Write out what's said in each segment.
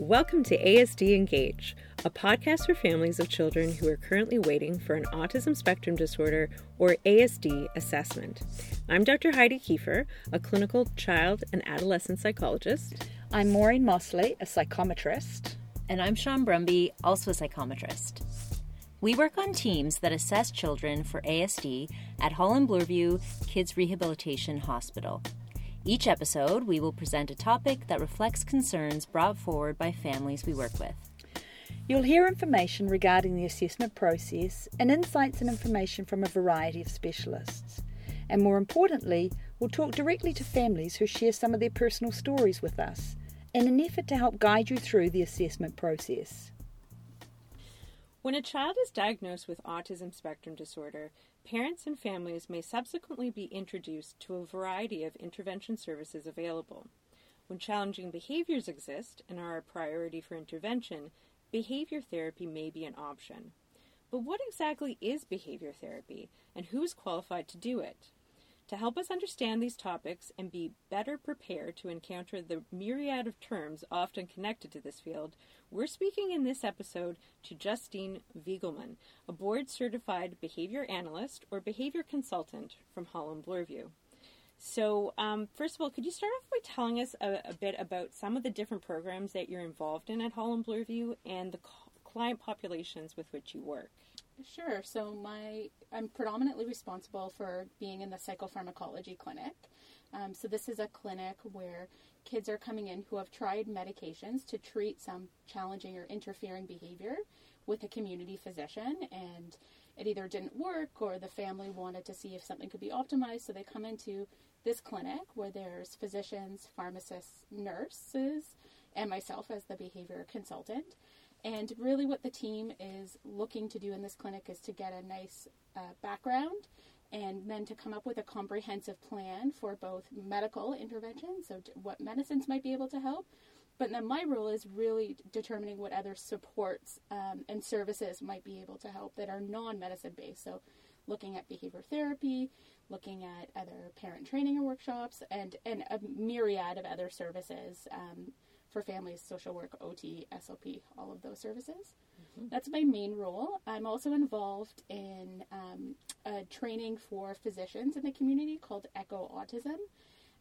Welcome to ASD Engage, a podcast for families of children who are currently waiting for an autism spectrum disorder or ASD assessment. I'm Dr. Heidi Kiefer, a clinical child and adolescent psychologist. I'm Maureen Mosley, a psychometrist. And I'm Sean Brumby, also a psychometrist. We work on teams that assess children for ASD at Holland Bloorview Kids Rehabilitation Hospital. Each episode, we will present a topic that reflects concerns brought forward by families we work with. You'll hear information regarding the assessment process and insights and information from a variety of specialists. And more importantly, we'll talk directly to families who share some of their personal stories with us in an effort to help guide you through the assessment process. When a child is diagnosed with autism spectrum disorder, parents and families may subsequently be introduced to a variety of intervention services available. When challenging behaviors exist and are a priority for intervention, behavior therapy may be an option. But what exactly is behavior therapy, and who is qualified to do it? To help us understand these topics and be better prepared to encounter the myriad of terms often connected to this field, we're speaking in this episode to Justine Wiegelman, a board certified behavior analyst or behavior consultant from Holland Bloorview. So, um, first of all, could you start off by telling us a, a, bit about some of the different programs that you're involved in at Holland Bloorview and the client populations with which you work? Sure. So my I'm predominantly responsible for being in the psychopharmacology clinic. Um, so this is a clinic where kids are coming in who have tried medications to treat some challenging or interfering behavior with a community physician and it either didn't work or the family wanted to see if something could be optimized so they come into this clinic where there's physicians pharmacists nurses and myself as the behavior consultant and really, what the team is looking to do in this clinic is to get a nice uh, background and then to come up with a comprehensive plan for both medical intervention, so what medicines might be able to help. But then my role is really determining what other supports um, and services might be able to help that are non medicine based. So, looking at behavior therapy, looking at other parent training or workshops, and, and a myriad of other services. Um, for families, social work, OT, SLP, all of those services. Mm-hmm. That's my main role. I'm also involved in um, a training for physicians in the community called Echo Autism.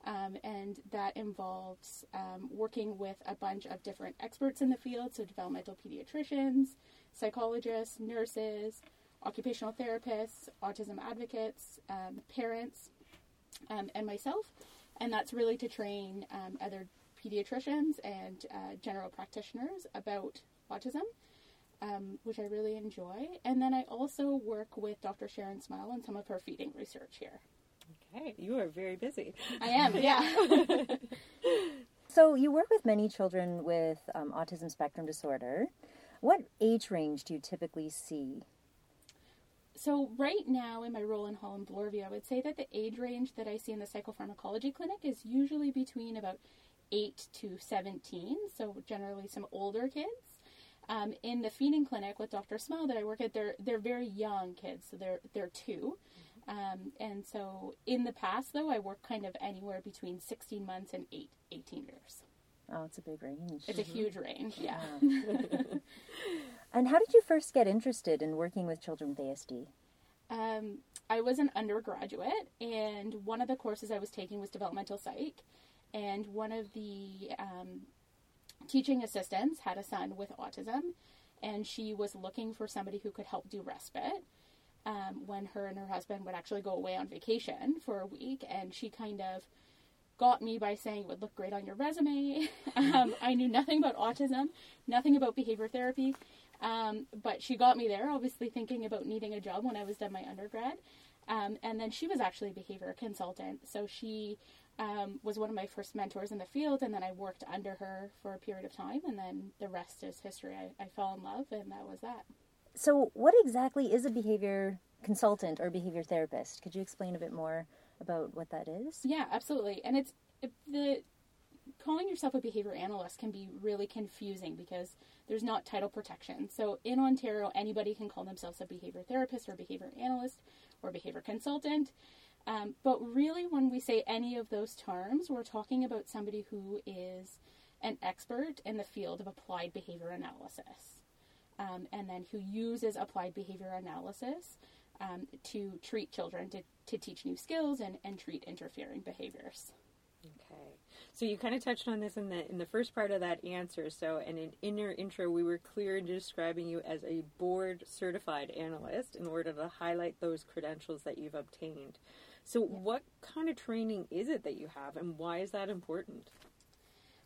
Um, and that involves um, working with a bunch of different experts in the field, so developmental pediatricians, psychologists, nurses, occupational therapists, autism advocates, um, parents, um, and myself. And that's really to train um, other pediatricians and uh, general practitioners about autism, um, which I really enjoy. And then I also work with Dr. Sharon Smile on some of her feeding research here. Okay, you are very busy. I am, yeah. so you work with many children with um, autism spectrum disorder. What age range do you typically see? So right now in my role in Holland Bloorview, I would say that the age range that I see in the psychopharmacology clinic is usually between about 8 to 17, so generally some older kids. Um, in the feeding clinic with Dr. Smile that I work at, they're they're very young kids, so they're they're 2 um, and so in the past, though, I work kind of anywhere between 16 months and 8, 18 years. Oh, it's a big range. It's mm-hmm. a huge range, yeah. and how did you first get interested in working with children with ASD? Um, I was an undergraduate, and one of the courses I was taking was developmental psych and one of the um, teaching assistants had a son with autism, and she was looking for somebody who could help do respite. Um, when her and her husband would actually go away on vacation for a week, and she kind of got me by saying it would look great on your resume. um, I knew nothing about autism, nothing about behavior therapy, um, but she got me there, obviously thinking about needing a job when I was done my undergrad. Um, and then she was actually a behavior consultant, so she um, was one of my first mentors in the field, and then I worked under her for a period of time, and then the rest is history. I, I fell in love, and that was that. So, what exactly is a behavior consultant or behavior therapist? Could you explain a bit more about what that is? Yeah, absolutely. And it's it, the calling yourself a behavior analyst can be really confusing because there's not title protection. So in Ontario, anybody can call themselves a behavior therapist or behavior analyst or behavior consultant. Um, but really, when we say any of those terms, we're talking about somebody who is an expert in the field of applied behavior analysis, um, and then who uses applied behavior analysis um, to treat children, to, to teach new skills and, and treat interfering behaviors. Okay. So you kind of touched on this in the in the first part of that answer. So, and in, in your intro, we were clear in describing you as a board certified analyst in order to highlight those credentials that you've obtained. So, what kind of training is it that you have, and why is that important?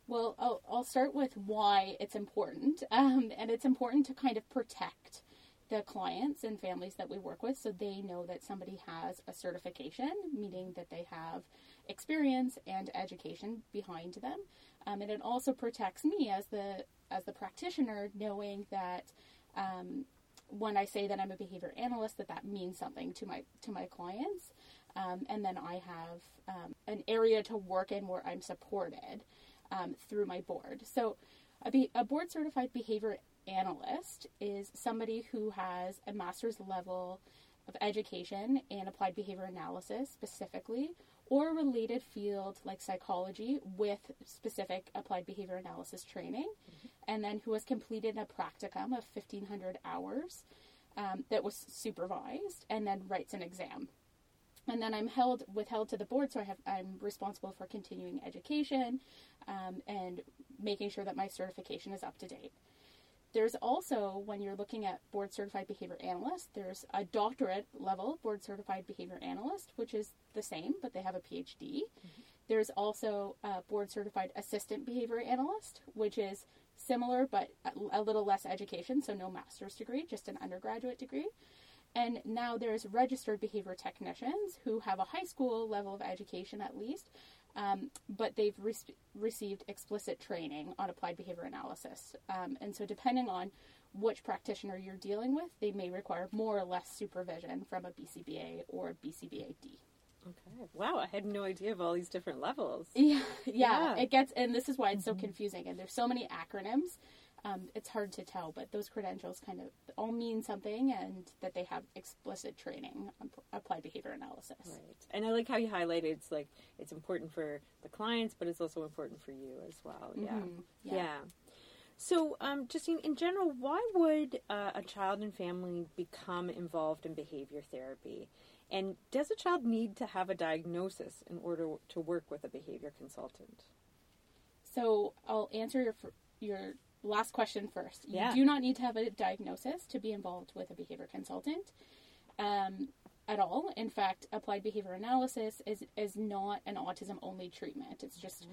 Well, I'll, I'll start with why it's important. Um, and it's important to kind of protect the clients and families that we work with so they know that somebody has a certification, meaning that they have experience and education behind them. Um, and it also protects me as the as the practitioner, knowing that um, when I say that I'm a behavior analyst, that that means something to my to my clients. Um, and then I have um, an area to work in where I'm supported um, through my board. So, a, be- a board certified behavior analyst is somebody who has a master's level of education in applied behavior analysis specifically, or a related field like psychology with specific applied behavior analysis training, mm-hmm. and then who has completed a practicum of 1500 hours um, that was supervised, and then writes an exam. And then I'm held withheld to the board, so I have I'm responsible for continuing education um, and making sure that my certification is up to date. There's also, when you're looking at board certified behavior analyst, there's a doctorate level board certified behavior analyst, which is the same, but they have a PhD. Mm-hmm. There's also a board certified assistant behavior analyst, which is similar but a little less education, so no master's degree, just an undergraduate degree. And now there's registered behavior technicians who have a high school level of education at least, um, but they've re- received explicit training on applied behavior analysis. Um, and so, depending on which practitioner you're dealing with, they may require more or less supervision from a BCBA or BCBAD. Okay. Wow, I had no idea of all these different levels. Yeah, yeah, yeah. It gets, and this is why it's so mm-hmm. confusing. And there's so many acronyms um, it's hard to tell, but those credentials kind of all mean something and that they have explicit training on applied behavior analysis. Right. And I like how you highlighted it's like it's important for the clients, but it's also important for you as well. Yeah. Mm-hmm. Yeah. yeah. So, um, Justine, in general, why would uh, a child and family become involved in behavior therapy? And does a child need to have a diagnosis in order to work with a behavior consultant? So, I'll answer your your last question first. Yeah. You do not need to have a diagnosis to be involved with a behavior consultant um, at all. In fact, applied behavior analysis is, is not an autism only treatment. It's just,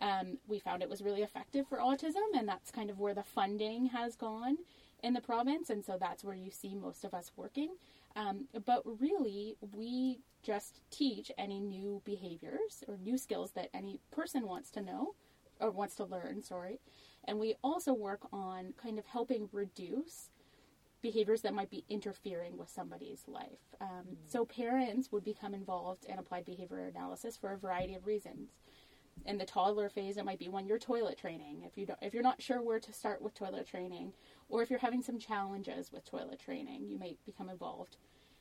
um, we found it was really effective for autism, and that's kind of where the funding has gone in the province, and so that's where you see most of us working. Um, but really, we just teach any new behaviors or new skills that any person wants to know or wants to learn, sorry. And we also work on kind of helping reduce behaviors that might be interfering with somebody's life. Um, mm-hmm. So parents would become involved in applied behavior analysis for a variety of reasons. In the toddler phase, it might be when you're toilet training. If you don't, if you're not sure where to start with toilet training, or if you're having some challenges with toilet training, you might become involved.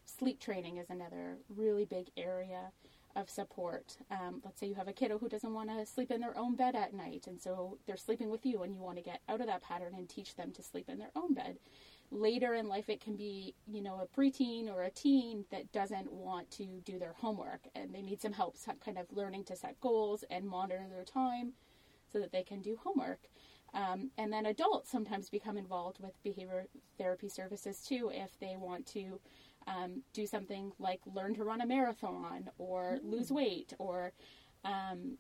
Sleep training is another really big area of support. Um, let's say you have a kiddo who doesn't want to sleep in their own bed at night, and so they're sleeping with you, and you want to get out of that pattern and teach them to sleep in their own bed. Later in life, it can be, you know, a preteen or a teen that doesn't want to do their homework, and they need some help kind of learning to set goals and monitor their time so that they can do homework. Um, and then adults sometimes become involved with behavior therapy services too if they want to um, do something like learn to run a marathon or mm. lose weight or um,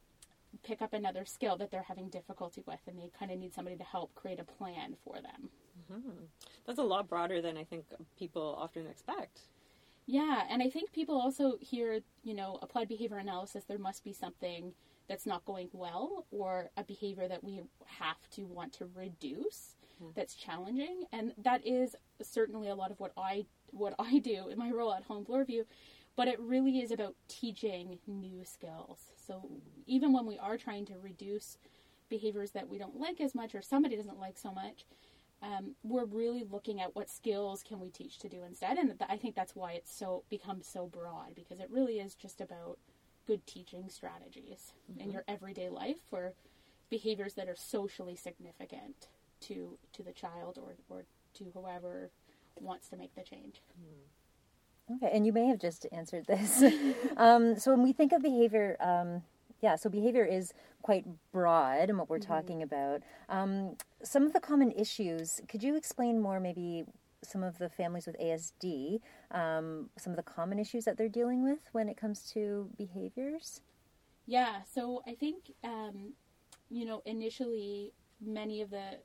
pick up another skill that they're having difficulty with and they kind of need somebody to help create a plan for them. Mm-hmm. That's a lot broader than I think people often expect. Yeah, and I think people also hear, you know, applied behavior analysis, there must be something that's not going well or a behavior that we have to want to reduce mm. that's challenging. And that is certainly a lot of what I what I do in my role at Holland Bloorview, but it really is about teaching new skills. So even when we are trying to reduce behaviors that we don't like as much or somebody doesn't like so much, um, we're really looking at what skills can we teach to do instead. And I think that's why it's so becomes so broad because it really is just about good teaching strategies mm-hmm. in your everyday life for behaviors that are socially significant to to the child or, or to whoever wants to make the change. Okay, and you may have just answered this. um, so when we think of behavior, um, yeah, so behavior is quite broad in what we're talking about. Um, some of the common issues, could you explain more maybe some of the families with ASD, um, some of the common issues that they're dealing with when it comes to behaviors? Yeah, so I think um, you know initially many of the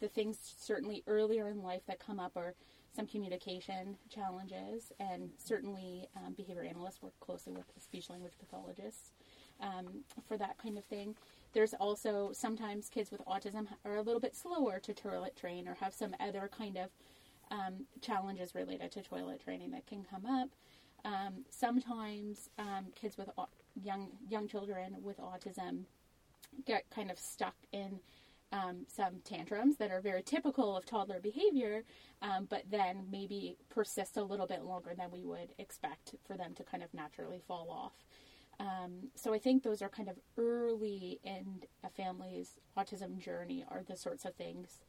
the things certainly earlier in life that come up are some communication challenges, and certainly um, behavior analysts work closely with speech language pathologists um, for that kind of thing. There's also sometimes kids with autism are a little bit slower to toilet train or have some other kind of um, challenges related to toilet training that can come up. Um, sometimes um, kids with au- young young children with autism get kind of stuck in um, some tantrums that are very typical of toddler behavior, um, but then maybe persist a little bit longer than we would expect for them to kind of naturally fall off. Um, so I think those are kind of early in a family's autism journey are the sorts of things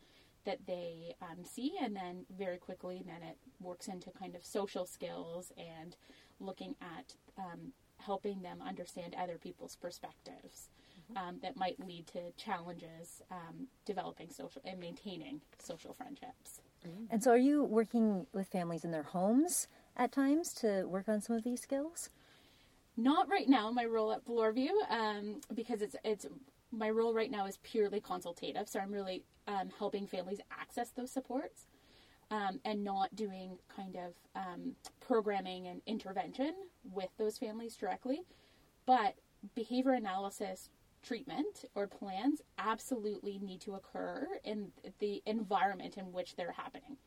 that they um, see, and then very quickly, then it works into kind of social skills and looking at um, helping them understand other people's perspectives um, that might lead to challenges um, developing social and maintaining social friendships. And so are you working with families in their homes at times to work on some of these skills? Not right now, my role at Bloorview, um, because it's it's my role right now is purely consultative. So I'm really um, helping families access those supports um, and not doing kind of um, programming and intervention with those families directly. But behavior analysis treatment or plans absolutely need to occur in the environment in which they're happening.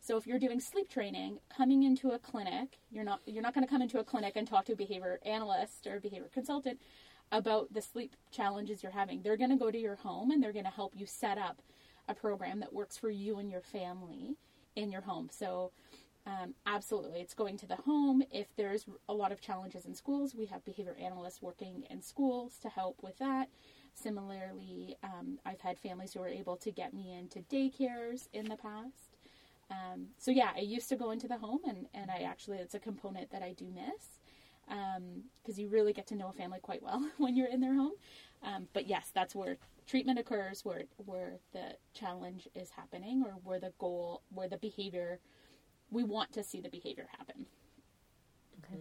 So if you're doing sleep training, coming into a clinic, you're not you're not going to come into a clinic and talk to a behavior analyst or behavior consultant about the sleep challenges you're having. They're going to go to your home and they're going to help you set up a program that works for you and your family in your home. So um, absolutely, it's going to the home. If there's a lot of challenges in schools, we have behavior analysts working in schools to help with that. Similarly, um, I've had families who are able to get me into daycares in the past. Um, so yeah, I used to go into the home, and, and I actually it's a component that I do miss because um, you really get to know a family quite well when you're in their home. Um, but yes, that's where treatment occurs, where where the challenge is happening, or where the goal, where the behavior, we want to see the behavior happen. Okay.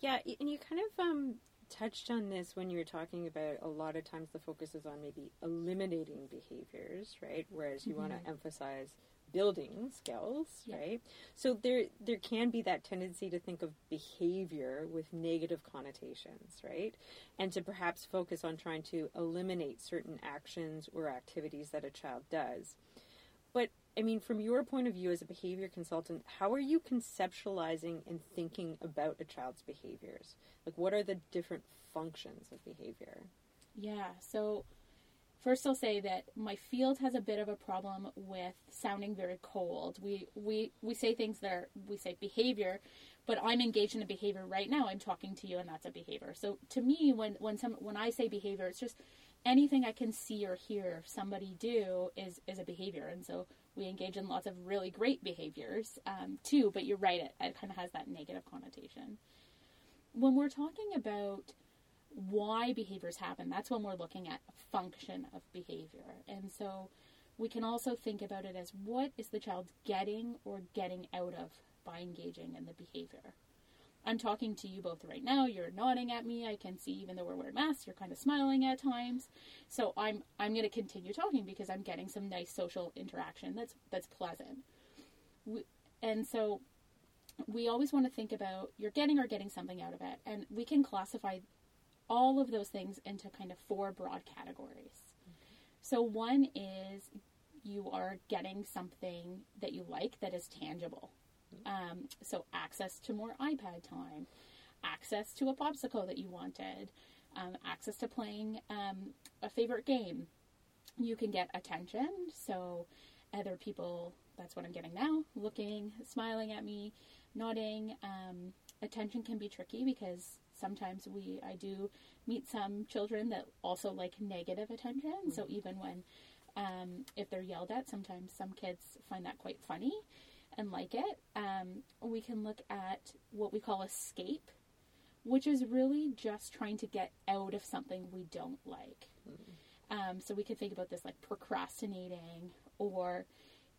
Yeah, and you kind of um, touched on this when you were talking about a lot of times the focus is on maybe eliminating behaviors, right? Whereas you want to emphasize building skills, Yeah. right? So there there can be that tendency to think of behavior with negative connotations, right? And to perhaps focus on trying to eliminate certain actions or activities that a child does. I mean, from your point of view as a behavior consultant, how are you conceptualizing and thinking about a child's behaviors? Like, what are the different functions of behavior? Yeah, so first I'll say that my field has a bit of a problem with sounding very cold. We we we say things that are we say behavior, but I'm engaged in a behavior right now. I'm talking to you and that's a behavior. So to me when when some when I say behavior, it's just anything I can see or hear somebody do is is a behavior. And so we engage in lots of really great behaviors um, too, but you're right, it, it kind of has that negative connotation. When we're talking about why behaviors happen. That's when we're looking at function of behavior. And so we can also think about it as what is the child getting or getting out of by engaging in the behavior. I'm talking to you both right now. You're nodding at me. I can see even though we're wearing masks, you're kind of smiling at times. So I'm I'm going to continue talking because I'm getting some nice social interaction that's that's pleasant. We, and so we always want to think about you're getting or getting something out of it. And we can classify all of those things into kind of four broad categories. So, one is you are getting something that you like that is tangible. Um, so, access to more iPad time, access to a popsicle that you wanted, um, access to playing um, a favorite game. You can get attention. So, other people, that's what I'm getting now, looking, smiling at me, nodding. Um, attention can be tricky because sometimes we I do meet some children that also like negative attention. Mm-hmm. So even when um, if they're yelled at, sometimes some kids find that quite funny and like it. Um, we can look at what we call escape, which is really just trying to get out of something we don't like. Mm-hmm. Um, so we could think about this like procrastinating, or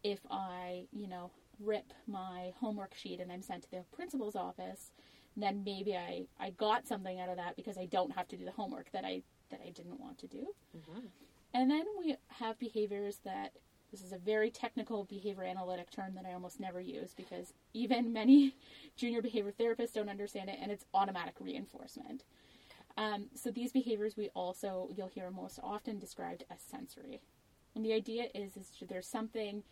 if I, you know, rip my homework sheet and I'm sent to the principal's office, then maybe I, I got something out of that because I don't have to do the homework that I that I didn't want to do. Mm-hmm. And then we have behaviors that this is a very technical behavior analytic term that I almost never use because even many junior behavior therapists don't understand it, and it's automatic reinforcement. Um, so these behaviors we also you'll hear most often described as sensory, and the idea is is there's something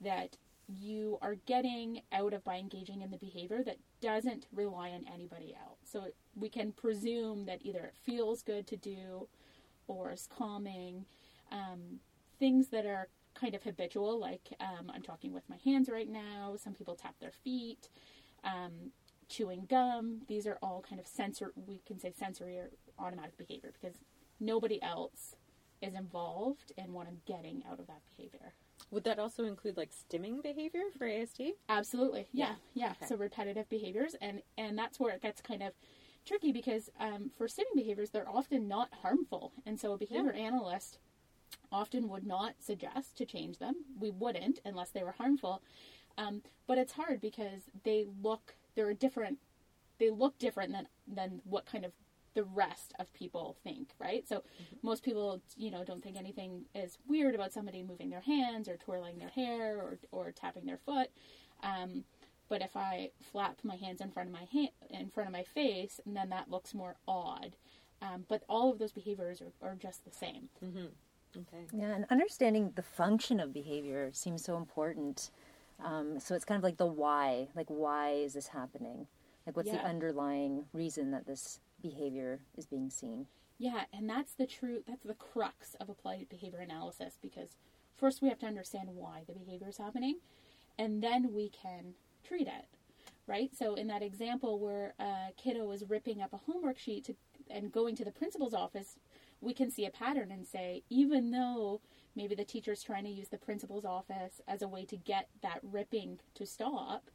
that you are getting out of by engaging in the behavior that doesn't rely on anybody else. So we can presume that either it feels good to do or is calming. Um, things that are kind of habitual, like um, I'm talking with my hands right now, some people tap their feet, um, chewing gum. These are all kind of sensor, we can say sensory or automatic behavior because nobody else is involved in what I'm getting out of that behavior. Would that also include like stimming behavior for ASD? Absolutely. Yeah. Yeah. Okay. So repetitive behaviors and and that's where it gets kind of tricky because um, for stimming behaviors they're often not harmful. And so a behavior yeah. analyst often would not suggest to change them. We wouldn't unless they were harmful. Um, but it's hard because they look they're a different they look different than than what kind of the rest of people think, right? So mm-hmm. most people, you know, don't think anything is weird about somebody moving their hands or twirling their hair or, or tapping their foot. Um, but if I flap my hands in front of my hand, in front of my face, then that looks more odd. Um, but all of those behaviors are, are just the same. Mm-hmm. Okay. Yeah, and understanding the function of behavior seems so important. Um, so it's kind of like the why, like why is this happening? Like what's yeah. the underlying reason that this behavior is being seen. Yeah, and that's the true that's the crux of applied behavior analysis because first we have to understand why the behavior is happening and then we can treat it. Right? So in that example where a kiddo is ripping up a homework sheet to, and going to the principal's office, we can see a pattern and say even though maybe the teacher's trying to use the principal's office as a way to get that ripping to stop,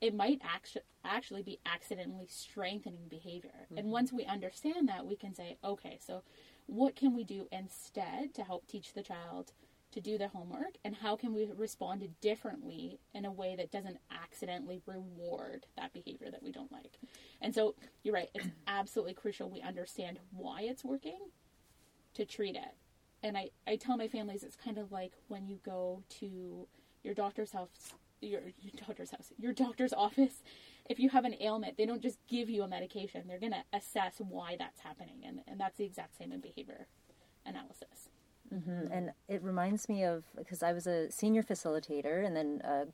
it might actu- actually be accidentally strengthening behavior. Mm-hmm. And once we understand that, we can say, okay, so what can we do instead to help teach the child to do their homework? And how can we respond differently in a way that doesn't accidentally reward that behavior that we don't like? And so you're right, it's absolutely crucial we understand why it's working to treat it. And I, I tell my families it's kind of like when you go to your doctor's house your, your doctor's house, your doctor's office, if you have an ailment, they don't just give you a medication. They're going to assess why that's happening. And, and that's the exact same in behavior analysis. Mm-hmm. And it reminds me of because I was a senior facilitator and then a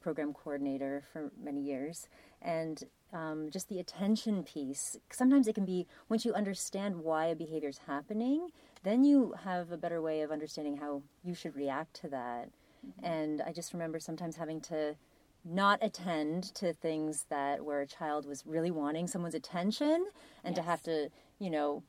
program coordinator for many years. And um, just the attention piece, sometimes it can be once you understand why a behavior is happening, then you have a better way of understanding how you should react to that. Mm-hmm. And I just remember sometimes having to not attend to things that where a child was really wanting someone's attention and yes. to have to, you know,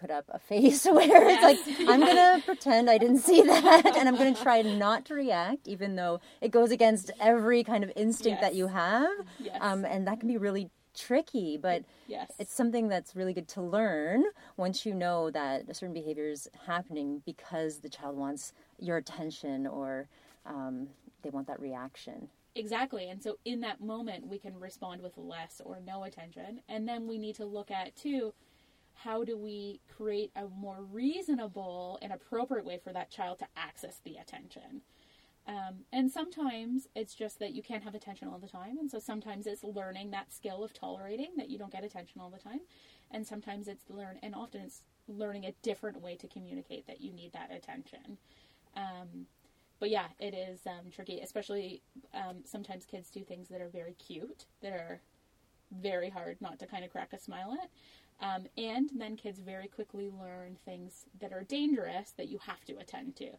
put up a face where it's like I'm gonna pretend I didn't see that and I'm gonna try not to react even though it goes against every kind of instinct yes. that you have um, and that can be really tricky but yes. it's something that's really good to learn once you know that a certain behavior is happening because the child wants your attention or um, they want that reaction. Exactly. And so in that moment, we can respond with less or no attention. And then we need to look at, too, how do we create a more reasonable and appropriate way for that child to access the attention? Um, and sometimes it's just that you can't have attention all the time. And so sometimes it's learning that skill of tolerating that you don't get attention all the time. And sometimes it's learn, and often it's learning a different way to communicate that you need that attention. Um, but yeah, it is um, tricky, especially um, sometimes kids do things that are very cute, that are very hard not to kind of crack a smile at. Um, and then kids very quickly learn things that are dangerous that you have to attend to.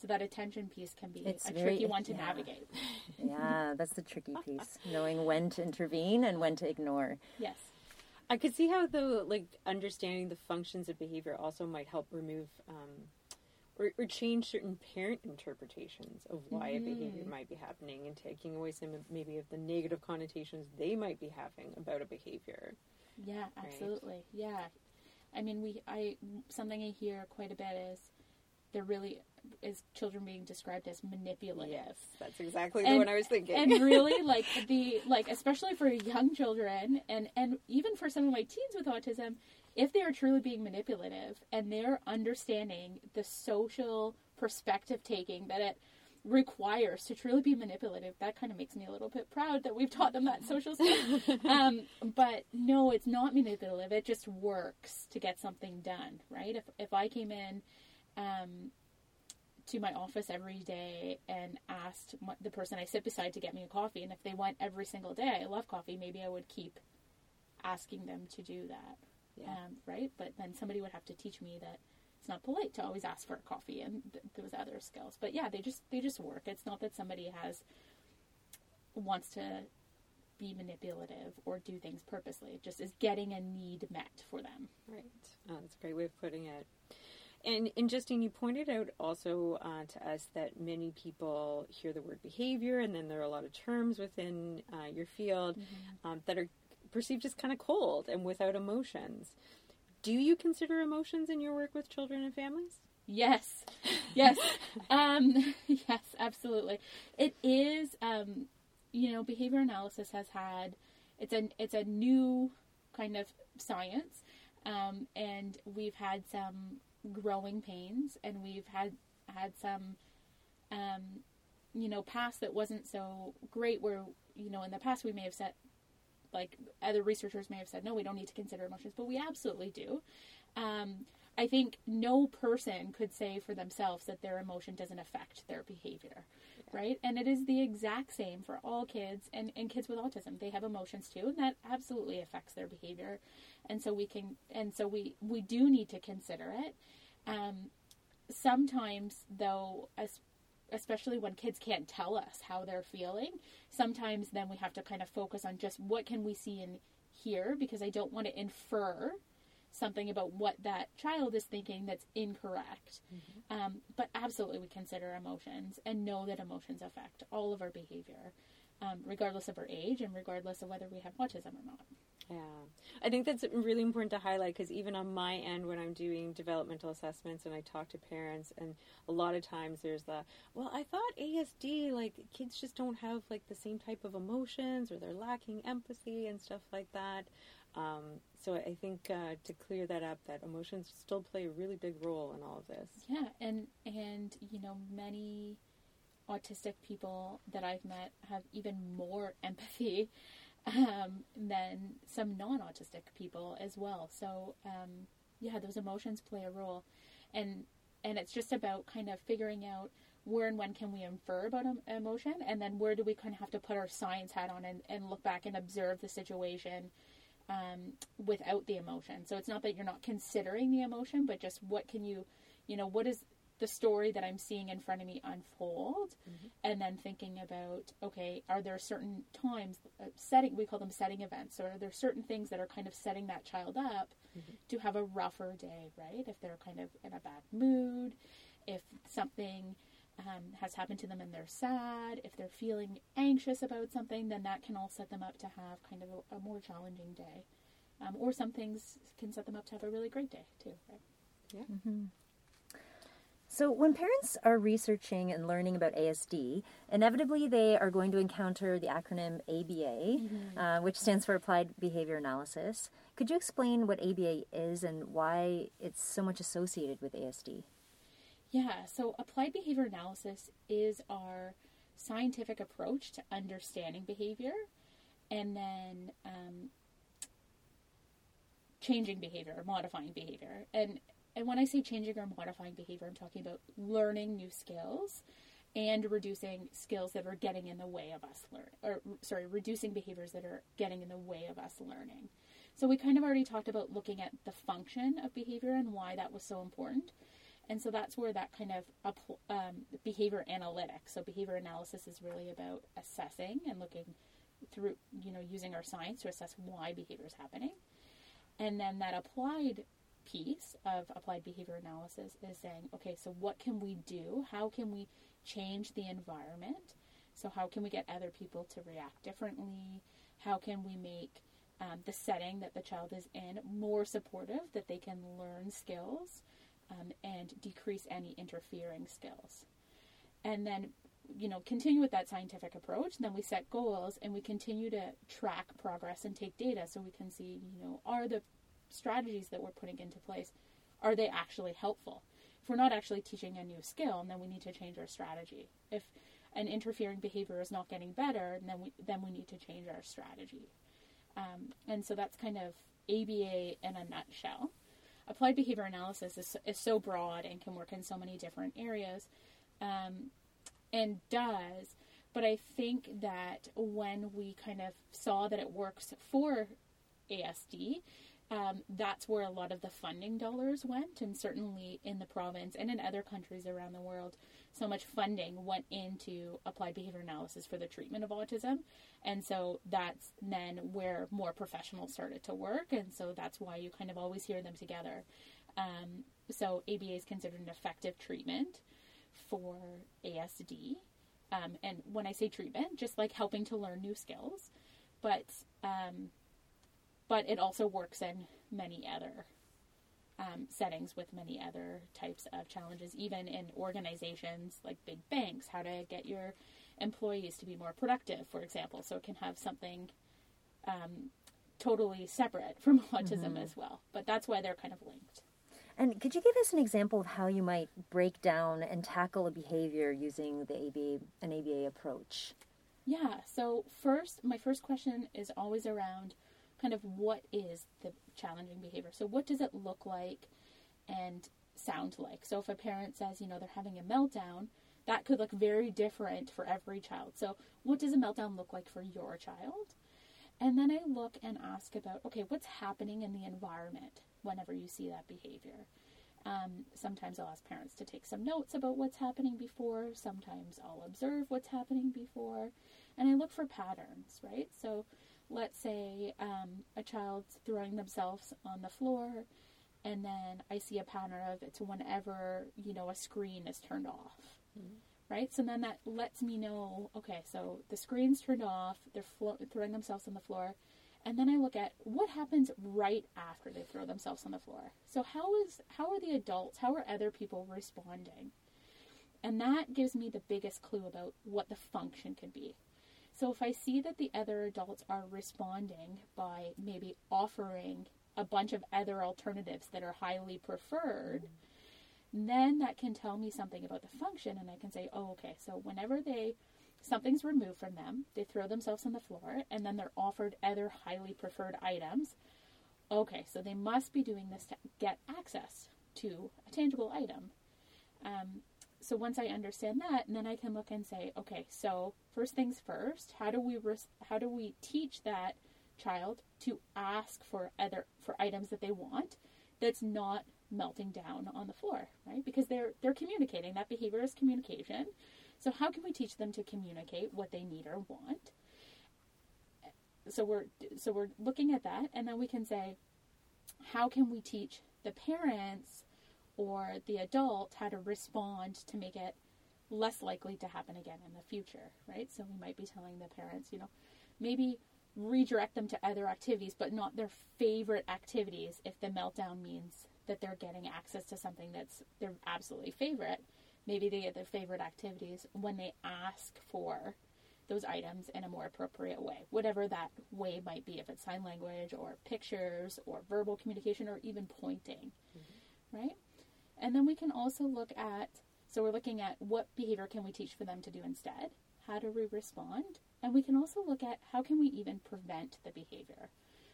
So that attention piece can be It's a very- tricky one to yeah. navigate. Yeah, that's the tricky piece. Knowing when to intervene and when to ignore. Yes. I could see how though, like understanding the functions of behavior also might help remove um, or, or change certain parent interpretations of why a behavior might be happening, and taking away some of, maybe of the negative connotations they might be having about a behavior. Yeah, absolutely. Yeah. I mean, we I something I hear quite a bit is there really is children being described as manipulative. Yes, that's exactly And- the one I was thinking. and really like the like especially for young children and and even for some of my teens with autism if they are truly being manipulative and they're understanding the social perspective taking that it requires to truly be manipulative that kind of makes me a little bit proud that we've taught them that social stuff um, but no it's not manipulative it just works to get something done right if, if i came in um, to my office every day and asked my, the person I sit beside to get me a coffee. And if they went every single day, I love coffee, maybe I would keep asking them to do that. Yeah. Um, right? But then somebody would have to teach me that it's not polite to always ask for a coffee and th- those other skills. But yeah, they just they just work. It's not that somebody has wants to be manipulative or do things purposely. It just is getting a need met for them. Right. Oh, that's a great way of putting it. And, and Justine, you pointed out also uh, to us that many people hear the word behavior, and then there are a lot of terms within uh, your field um, that are perceived as kind of cold and without emotions. Do you consider emotions in your work with children and families? Yes, yes, um, yes, absolutely. It is, um, you know, behavior analysis has had it's a it's a new kind of science, um, and we've had some growing pains, and we've had had some, um, you know, past that wasn't so great. Where you know, in the past we may have said, like other researchers may have said, no, we don't need to consider emotions, but we absolutely do. Um, I think no person could say for themselves that their emotion doesn't affect their behavior, right? And it is the exact same for all kids and, and kids with autism. They have emotions too, and that absolutely affects their behavior. And so we can, and so we we do need to consider it. Um, sometimes, though, as especially when kids can't tell us how they're feeling, sometimes then we have to kind of focus on just what can we see and hear because I don't want to infer something about what that child is thinking that's incorrect. Um, but absolutely, we consider emotions and know that emotions affect all of our behavior, um, regardless of our age and regardless of whether we have autism or not. Yeah, I think that's really important to highlight because even on my end, when I'm doing developmental assessments and I talk to parents, and a lot of times there's the, well, I thought ASD, like kids just don't have like the same type of emotions or they're lacking empathy and stuff like that. Um, so I think uh, to clear that up, that emotions still play a really big role in all of this. Yeah, and and you know many autistic people that I've met have even more empathy um, than some non-autistic people as well. So um, yeah, those emotions play a role, and and it's just about kind of figuring out where and when can we infer about emotion, and then where do we kind of have to put our science hat on and, and look back and observe the situation um, without the emotion. So it's not that you're not considering the emotion, but just what can you, you know, what is the story that I'm seeing in front of me unfold, and then thinking about, okay, are there certain times, uh, setting, we call them setting events, or are there certain things that are kind of setting that child up to have a rougher day, right? If they're kind of in a bad mood, if something um, has happened to them and they're sad, if they're feeling anxious about something, then that can all set them up to have kind of a, a more challenging day. Um, or some things can set them up to have a really great day too, right? So, when parents are researching and learning about ASD, inevitably they are going to encounter the acronym ABA, uh, which stands for Applied Behavior Analysis. Could you explain what ABA is and why it's so much associated with ASD? Yeah, so applied behavior analysis is our scientific approach to understanding behavior and then um, changing behavior modifying behavior. And and when I say changing or modifying behavior, I'm talking about learning new skills and reducing skills that are getting in the way of us learn or sorry, reducing behaviors that are getting in the way of us learning. So we kind of already talked about looking at the function of behavior and why that was so important. And so that's where that kind of um, behavior analytics. So behavior analysis is really about assessing and looking through, you know, using our science to assess why behavior is happening. And then that applied piece of applied behavior analysis is saying, okay, so what can we do? How can we change the environment? So, how can we get other people to react differently? How can we make um, the setting that the child is in more supportive, that they can learn skills um, and decrease any interfering skills? And then, you know, continue with that scientific approach. Then we set goals and we continue to track progress and take data so we can see, you know, are the strategies that we're putting into place, are they actually helpful? If we're not actually teaching a new skill, then we need to change our strategy. If an interfering behavior is not getting better, then we then we need to change our strategy. Um, and so that's kind of ABA in a nutshell. Applied behavior analysis is, is so broad and can work in so many different areas, um, and does. But I think that when we kind of saw that it works for ASD, um, that's where a lot of the funding dollars went, and certainly in the province and in other countries around the world, so much funding went into applied behavior analysis for the treatment of autism. And so that's then where more professionals started to work, and so that's why you kind of always hear them together. Um, so ABA is considered an effective treatment for ASD. Um, and when I say treatment, just like helping to learn new skills, but um, but it also works in many other um, settings with many other types of challenges, even in organizations like big banks, how to get your employees to be more productive, for example. So it can have something um, totally separate from autism mm-hmm. as well. But that's why they're kind of linked. And could you give us an example of how you might break down and tackle a behavior using the ABA, an ABA approach? Yeah. So first, my first question is always around kind of what is the challenging behavior. So, what does it look like and sound like? So, if a parent says, you know, they're having a meltdown, that could look very different for every child. So, what does a meltdown look like for your child? And then I look and ask about, okay, what's happening in the environment whenever you see that behavior? Um, sometimes I'll ask parents to take some notes about what's happening before. Sometimes I'll observe what's happening before. And I look for patterns, right? So let's say um, a child's throwing themselves on the floor and then I see a pattern of it's whenever, you know, a screen is turned off. Mm-hmm. Right? So then that lets me know, okay, so the screen's turned off, they're flo- throwing themselves on the floor. And then I look at what happens right after they throw themselves on the floor. So how is how are the adults, how are other people responding? And that gives me the biggest clue about what the function could be. So if I see that the other adults are responding by maybe offering a bunch of other alternatives that are highly preferred, then that can tell me something about the function and I can say, "Oh, okay, so whenever they something's removed from them, they throw themselves on the floor and then they're offered other highly preferred items. Okay, so they must be doing this to get access to a tangible item. Um, so once I understand that, and then I can look and say, okay, so first things first, how do we res- how do we teach that child to ask for other for items that they want that's not melting down on the floor, right? Because they're they're communicating. That behavior is communication. So how can we teach them to communicate what they need or want? So we're so we're looking at that, and then we can say, how can we teach the parents or the adult how to respond to make it less likely to happen again in the future, right? So we might be telling the parents, you know, maybe redirect them to other activities, but not their favorite activities if the meltdown means that they're getting access to something that's their absolutely favorite. Maybe they get their favorite activities when they ask for those items in a more appropriate way, whatever that way might be, if it's sign language or pictures or verbal communication or even pointing, mm-hmm. right? And then we can also look at, so we're looking at what behavior can we teach for them to do instead? How do we respond? And we can also look at how can we even prevent the behavior?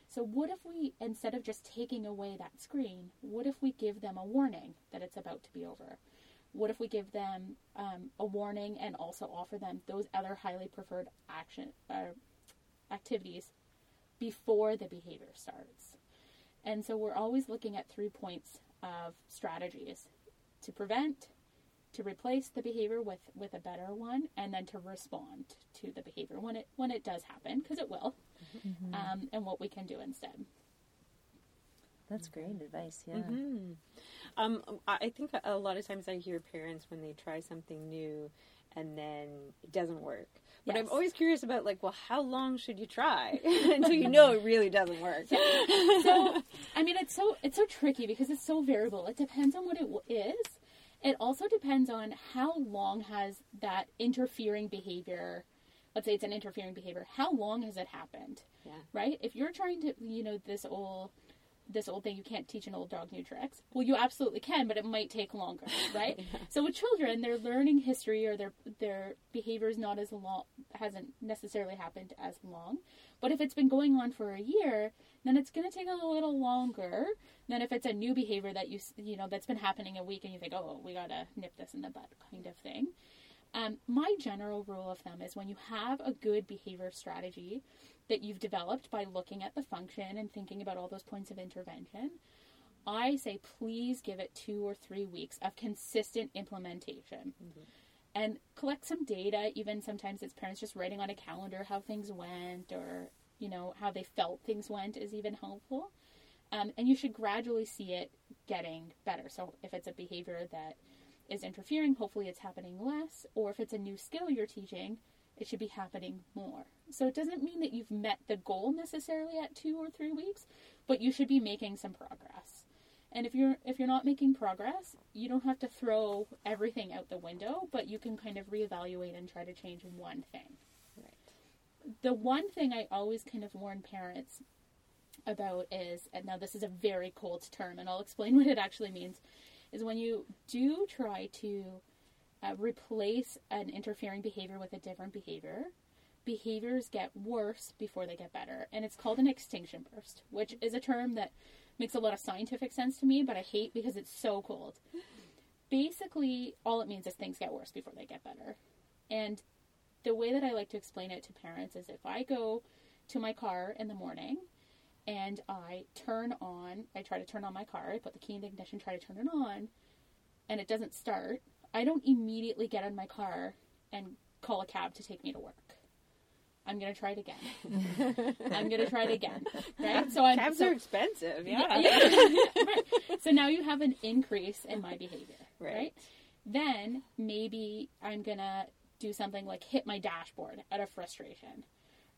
So what if we, instead of just taking away that screen, what if we give them a warning that it's about to be over? What if we give them um, a warning and also offer them those other highly preferred action uh, activities before the behavior starts? And so we're always looking at three points of strategies. to prevent, to replace the behavior with with a better one, and then to respond to the behavior when it when it does happen, because it will, Mm-hmm. um, and what we can do instead. That's great advice. Yeah. Mhm. Um, I I think a lot of times I hear parents when they try something new and then it doesn't work. But I'm always curious about like, well, how long should you try until you know it really doesn't work? so i mean it's so it's so tricky because it's so variable it depends on what it is. it also depends on how long has that interfering behavior let's say it's an interfering behavior how long has it happened Yeah. right if you're trying to you know this old this old thing you can't teach an old dog new tricks. Well you absolutely can but it might take longer right? So with children their learning history or their their behavior is not as long hasn't necessarily happened as long. But if it's been going on for a year then it's going to take a little longer than if it's a new behavior that you you know that's been happening a week and you think oh we got to nip this in the bud kind of thing. Um, my general rule of thumb is when you have a good behavior strategy that you've developed by looking at the function and thinking about all those points of intervention, I say please give it two or three weeks of consistent implementation. And collect some data, even sometimes it's parents just writing on a calendar how things went or, you know, how they felt things went is even helpful. Um, and you should gradually see it getting better. So if it's a behavior that is interfering, hopefully it's happening less. Or if it's a new skill you're teaching, it should be happening more. So it doesn't mean that you've met the goal necessarily at two or three weeks, but you should be making some progress. And if you're if you're not making progress, you don't have to throw everything out the window, but you can kind of reevaluate and try to change one thing. Right. The one thing I always kind of warn parents about is, and now this is a very cold term, and I'll explain what it actually means, is when you do try to uh, replace an interfering behavior with a different behavior, behaviors get worse before they get better. And it's called an extinction burst, which is a term that makes a lot of scientific sense to me, but I hate because it's so cold. Basically, all it means is things get worse before they get better. And the way that I like to explain it to parents is if I go to my car in the morning and I turn on, I try to turn on my car, I put the key in the ignition, try to turn it on, and it doesn't start, I don't immediately get in my car and call a cab to take me to work. I'm gonna try it again. I'm gonna try it again. Right? So I'm Cabs so, are expensive. Yeah. yeah, right. So now you have an increase in my behavior. Right. Right. Then maybe I'm gonna do something like hit my dashboard out of frustration.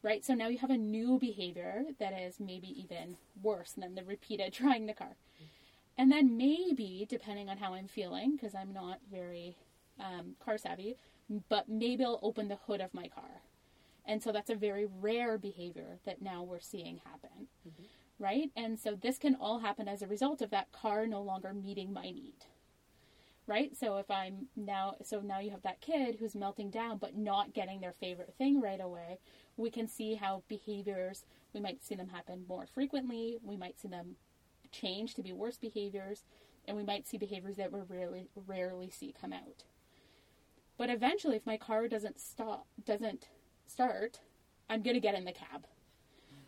Right? So now you have a new behavior that is maybe even worse than the repeated trying the car. And then maybe, depending on how I'm feeling, because I'm not very um, car savvy, but maybe I'll open the hood of my car. And so that's a very rare behavior that now we're seeing happen. Right? And so this can all happen as a result of that car no longer meeting my need. Right? So if I'm now, so now you have that kid who's melting down but not getting their favorite thing right away, we can see how behaviors, we might see them happen more frequently, we might see them change to be worse behaviors, and we might see behaviors that we rarely, rarely see come out. But eventually, if my car doesn't stop, doesn't start, I'm gonna get in the cab,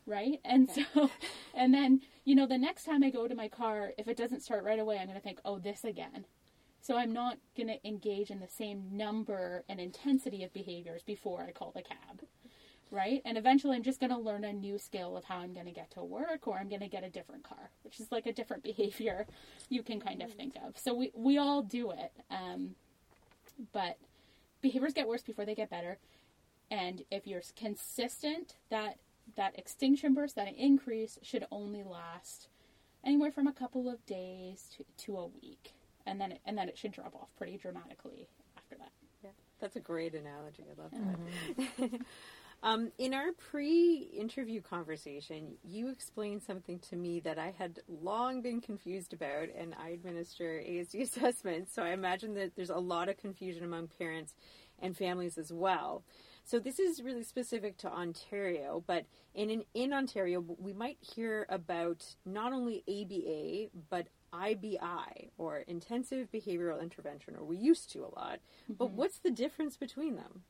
right? And so, and then you know, the next time I go to my car, if it doesn't start right away, I'm gonna think, oh, this again. So I'm not gonna engage in the same number and intensity of behaviors before I call the cab, right? And eventually, I'm just gonna learn a new skill of how I'm gonna get to work, or I'm gonna get a different car, which is like a different behavior you can kind of think of. So we we all do it, um, but behaviors get worse before they get better and if you're consistent that that extinction burst that increase should only last anywhere from a couple of days to, to a week and then it, and then it should drop off pretty dramatically after that Yeah. That's a great analogy. I love that. um, in our pre-interview conversation, you explained something to me that I had long been confused about, and I administer ASD assessments, so I imagine that there's a lot of confusion among parents and families as well. So this is really specific to Ontario, but in in, in Ontario, we might hear about not only ABA but IBI or intensive behavioral intervention, or we used to a lot. But what's the difference between them?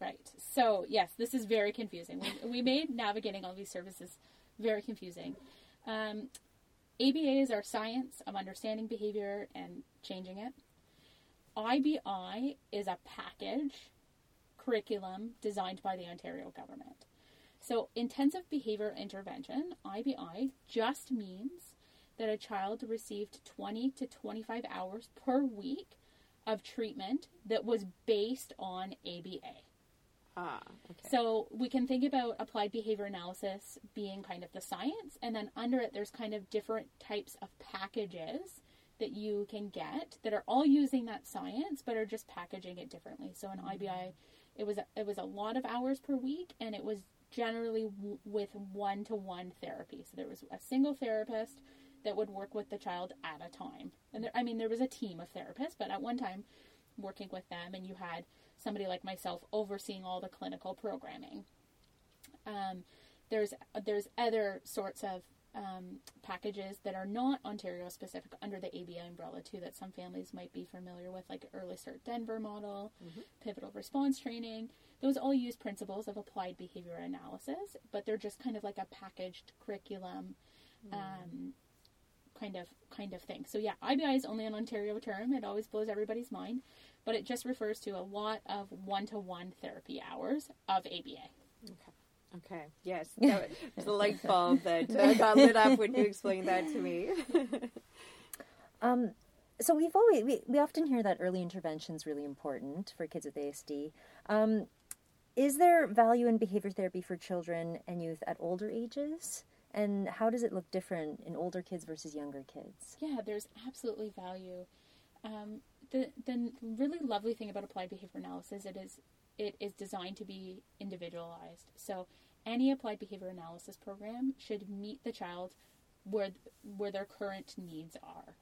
Right. So, yes, this is very confusing. We, we made navigating all these services very confusing. Um, ABA is our science of understanding behavior and changing it. IBI is a package curriculum designed by the Ontario government. So, intensive behavior intervention, IBI, just means that a child received 20 to 25 hours per week of treatment that was based on ABA. Ah, okay. So we can think about applied behavior analysis being kind of the science, and then under it, there's kind of different types of packages that you can get that are all using that science, but are just packaging it differently. So in IBI, it was a, it was a lot of hours per week, and it was generally w- with one to one therapy. So there was a single therapist that would work with the child at a time, and there, I mean there was a team of therapists, but at one time working with them, and you had somebody like myself overseeing all the clinical programming. Um, there's there's other sorts of um, packages that are not Ontario specific under the ABA umbrella too that some families might be familiar with, like Early Start Denver model, pivotal response training. Those all use principles of applied behavior analysis, but they're just kind of like a packaged curriculum. Um, kind of kind of thing. So yeah, IBI is only an Ontario term. It always blows everybody's mind, but it just refers to a lot of one-to-one therapy hours of ABA. Okay. Yes, that was the light bulb that uh, got lit up when you explained that to me. Um, so we've always we, we often hear that early intervention is really important for kids with ASD. Um, is there value in behavior therapy for children and youth at older ages? And how does it look different in older kids versus younger kids? Yeah, there's absolutely value. Um, the the really lovely thing about applied behavior analysis it is it is designed to be individualized. So any applied behavior analysis program should meet the child where where their current needs are.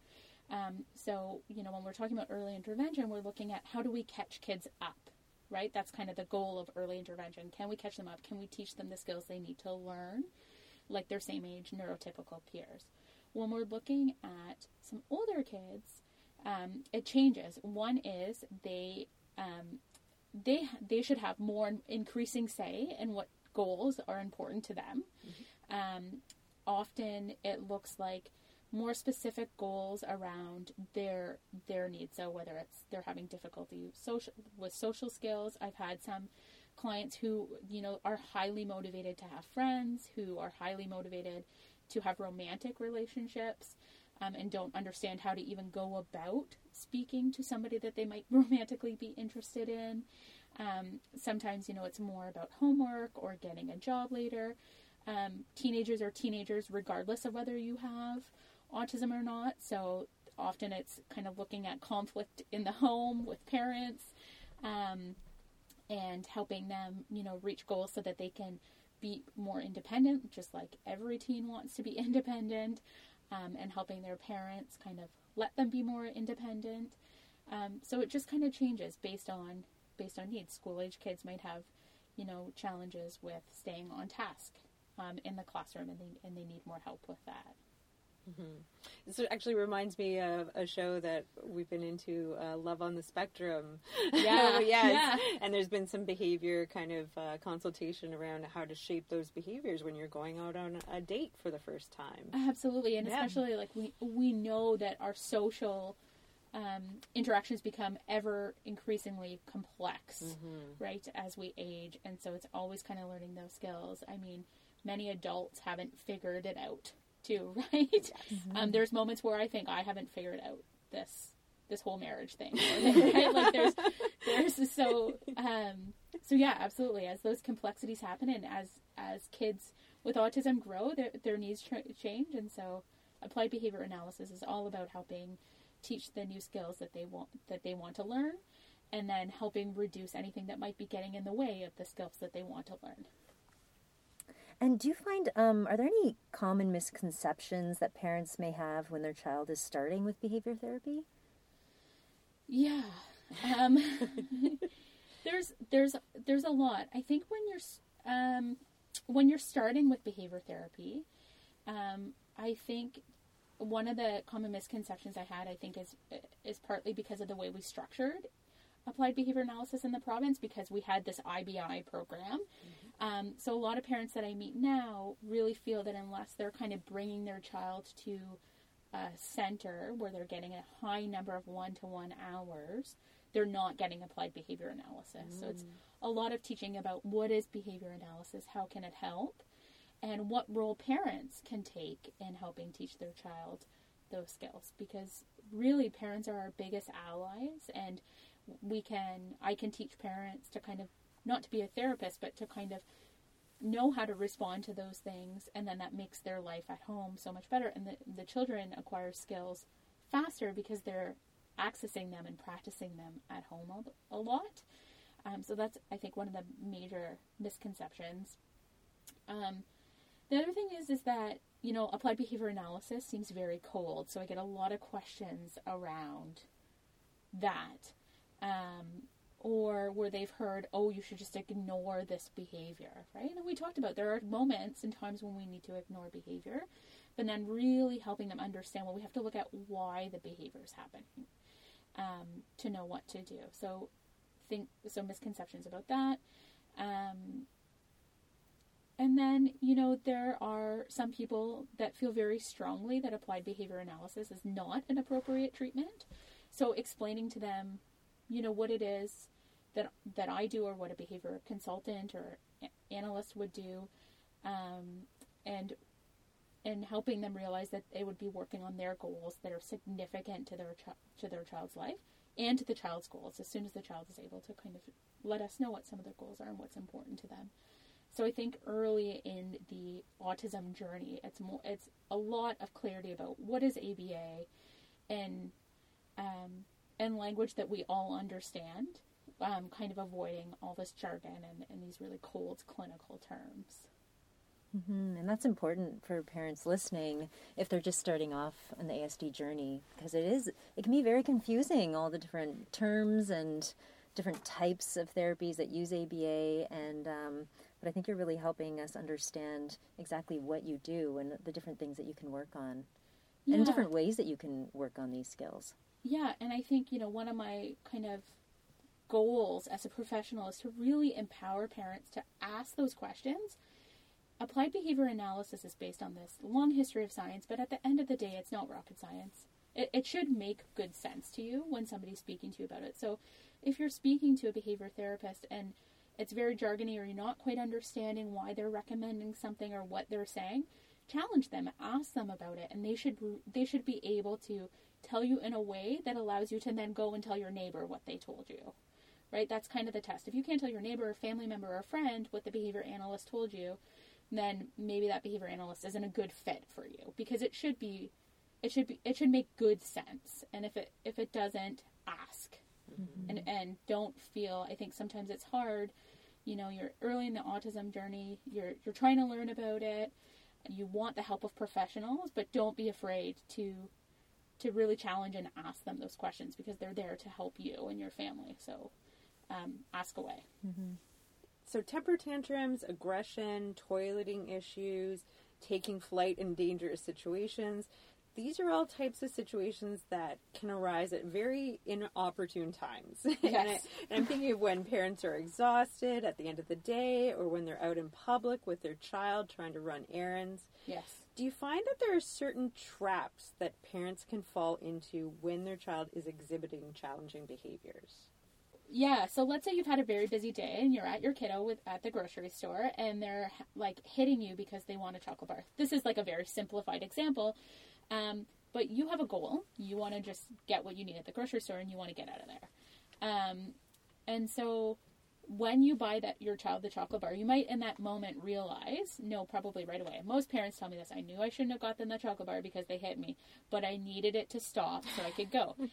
Um, so you know when we're talking about early intervention, we're looking at how do we catch kids up, right? That's kind of the goal of early intervention. Can we catch them up? Can we teach them the skills they need to learn, like their same age neurotypical peers? When we're looking at some older kids, um, it changes. One is they um, they they should have more increasing say in what goals are important to them. Um, often it looks like more specific goals around their their needs. So whether it's they're having difficulty social with social skills, I've had some clients who you know are highly motivated to have friends, who are highly motivated to have romantic relationships, um, and don't understand how to even go about speaking to somebody that they might romantically be interested in. Um, sometimes, you know, it's more about homework or getting a job later. Um, teenagers are teenagers, regardless of whether you have autism or not. So often it's kind of looking at conflict in the home with parents um, and helping them, you know, reach goals so that they can be more independent, just like every teen wants to be independent, um, and helping their parents kind of let them be more independent. Um, so it just kind of changes based on based on needs. School age kids might have, you know, challenges with staying on task um, in the classroom, and they and they need more help with that. This actually reminds me of a show that we've been into, uh, Love on the Spectrum. Yeah, yes. yeah. And there's been some behavior kind of uh, consultation around how to shape those behaviors when you're going out on a date for the first time. Absolutely, and Yeah. especially like we we know that our social um, interactions become ever increasingly complex, right, as we age, and so it's always kind of learning those skills. I mean, many adults haven't figured it out too, right? Um, there's moments where I think I haven't figured out this this whole marriage thing, right? like there's there's so um, so yeah, absolutely. As those complexities happen, and as as kids with autism grow, their their needs change, and so applied behavior analysis is all about helping teach the new skills that they want that they want to learn, and then helping reduce anything that might be getting in the way of the skills that they want to learn. And do you find, um, are there any common misconceptions that parents may have when their child is starting with behavior therapy? Yeah. Um, there's there's there's a lot. I think when you're um, when you're starting with behavior therapy, um, I think one of the common misconceptions I had, I think, is is partly because of the way we structured applied behavior analysis in the province because we had this IBI program. Um, so a lot of parents that I meet now really feel that unless they're kind of bringing their child to a center where they're getting a high number of one to one hours, they're not getting applied behavior analysis. Mm. So it's a lot of teaching about what is behavior analysis, how can it help, and what role parents can take in helping teach their child those skills. Because really, parents are our biggest allies, and we can, I can teach parents to kind of, not to be a therapist, but to kind of know how to respond to those things and then that makes their life at home so much better. And the, the children acquire skills faster because they're accessing them and practicing them at home a, a lot. Um, so that's i think one of the major misconceptions. Um, the other thing is is that you know applied behavior analysis seems very cold so i get a lot of questions around that. Um, or where they've heard, oh, you should just ignore this behavior, right? And we talked about there are moments and times when we need to ignore behavior, but then really helping them understand, well, we have to look at why the behavior is happening um, to know what to do. So, think so misconceptions about that. Um, and then, you know, there are some people that feel very strongly that applied behavior analysis is not an appropriate treatment. So, explaining to them, you know, what it is, that that I do or what a behavior consultant or analyst would do, um, and and helping them realize that they would be working on their goals that are significant to their ch- to their child's life and to the child's goals as soon as the child is able to kind of let us know what some of their goals are and what's important to them. So I think early in the autism journey, it's more it's a lot of clarity about what is ABA and um, and language that we all understand um, kind of avoiding all this jargon and, and these really cold clinical terms. Mm-hmm. And that's important for parents listening if they're just starting off on the ASD journey because it is it can be very confusing all the different terms and different types of therapies that use ABA and um, but I think you're really helping us understand exactly what you do and the different things that you can work on yeah. and different ways that you can work on these skills. Yeah, and I think you know one of my kind of goals as a professional is to really empower parents to ask those questions. Applied behavior analysis is based on this long history of science, but at the end of the day, it's not rocket science. It, it should make good sense to you when somebody's speaking to you about it. So, if you're speaking to a behavior therapist and it's very jargony or you're not quite understanding why they're recommending something or what they're saying, challenge them, ask them about it, and they should they should be able to tell you in a way that allows you to then go and tell your neighbor what they told you right? That's kind of the test. If you can't tell your neighbor, or family member, or friend what the behavior analyst told you, then maybe that behavior analyst isn't a good fit for you because it should be it should be it should make good sense. And if it if it doesn't, ask. Mm-hmm. And and don't feel I think sometimes it's hard, you know, you're early in the autism journey, you're you're trying to learn about it, you want the help of professionals, but don't be afraid to to really challenge and ask them those questions because they're there to help you and your family. So um, ask away. Mm-hmm. So, temper tantrums, aggression, toileting issues, taking flight in dangerous situations, these are all types of situations that can arise at very inopportune times. Yes. and, I, am thinking of when parents are exhausted at the end of the day or when they're out in public with their child trying to run errands. Yes. Do you find that there are certain traps that parents can fall into when their child is exhibiting challenging behaviors? Yeah, so let's say you've had a very busy day and you're at your kiddo with at the grocery store and they're like hitting you because they want a chocolate bar. This is like a very simplified example, um, but you have a goal. You want to just get what you need at the grocery store and you want to get out of there. Um, and so when you buy that your child the chocolate bar, you might in that moment realize, no, probably right away. Most parents tell me this. I knew I shouldn't have got them the chocolate bar because they hit me, but I needed it to stop so I could go.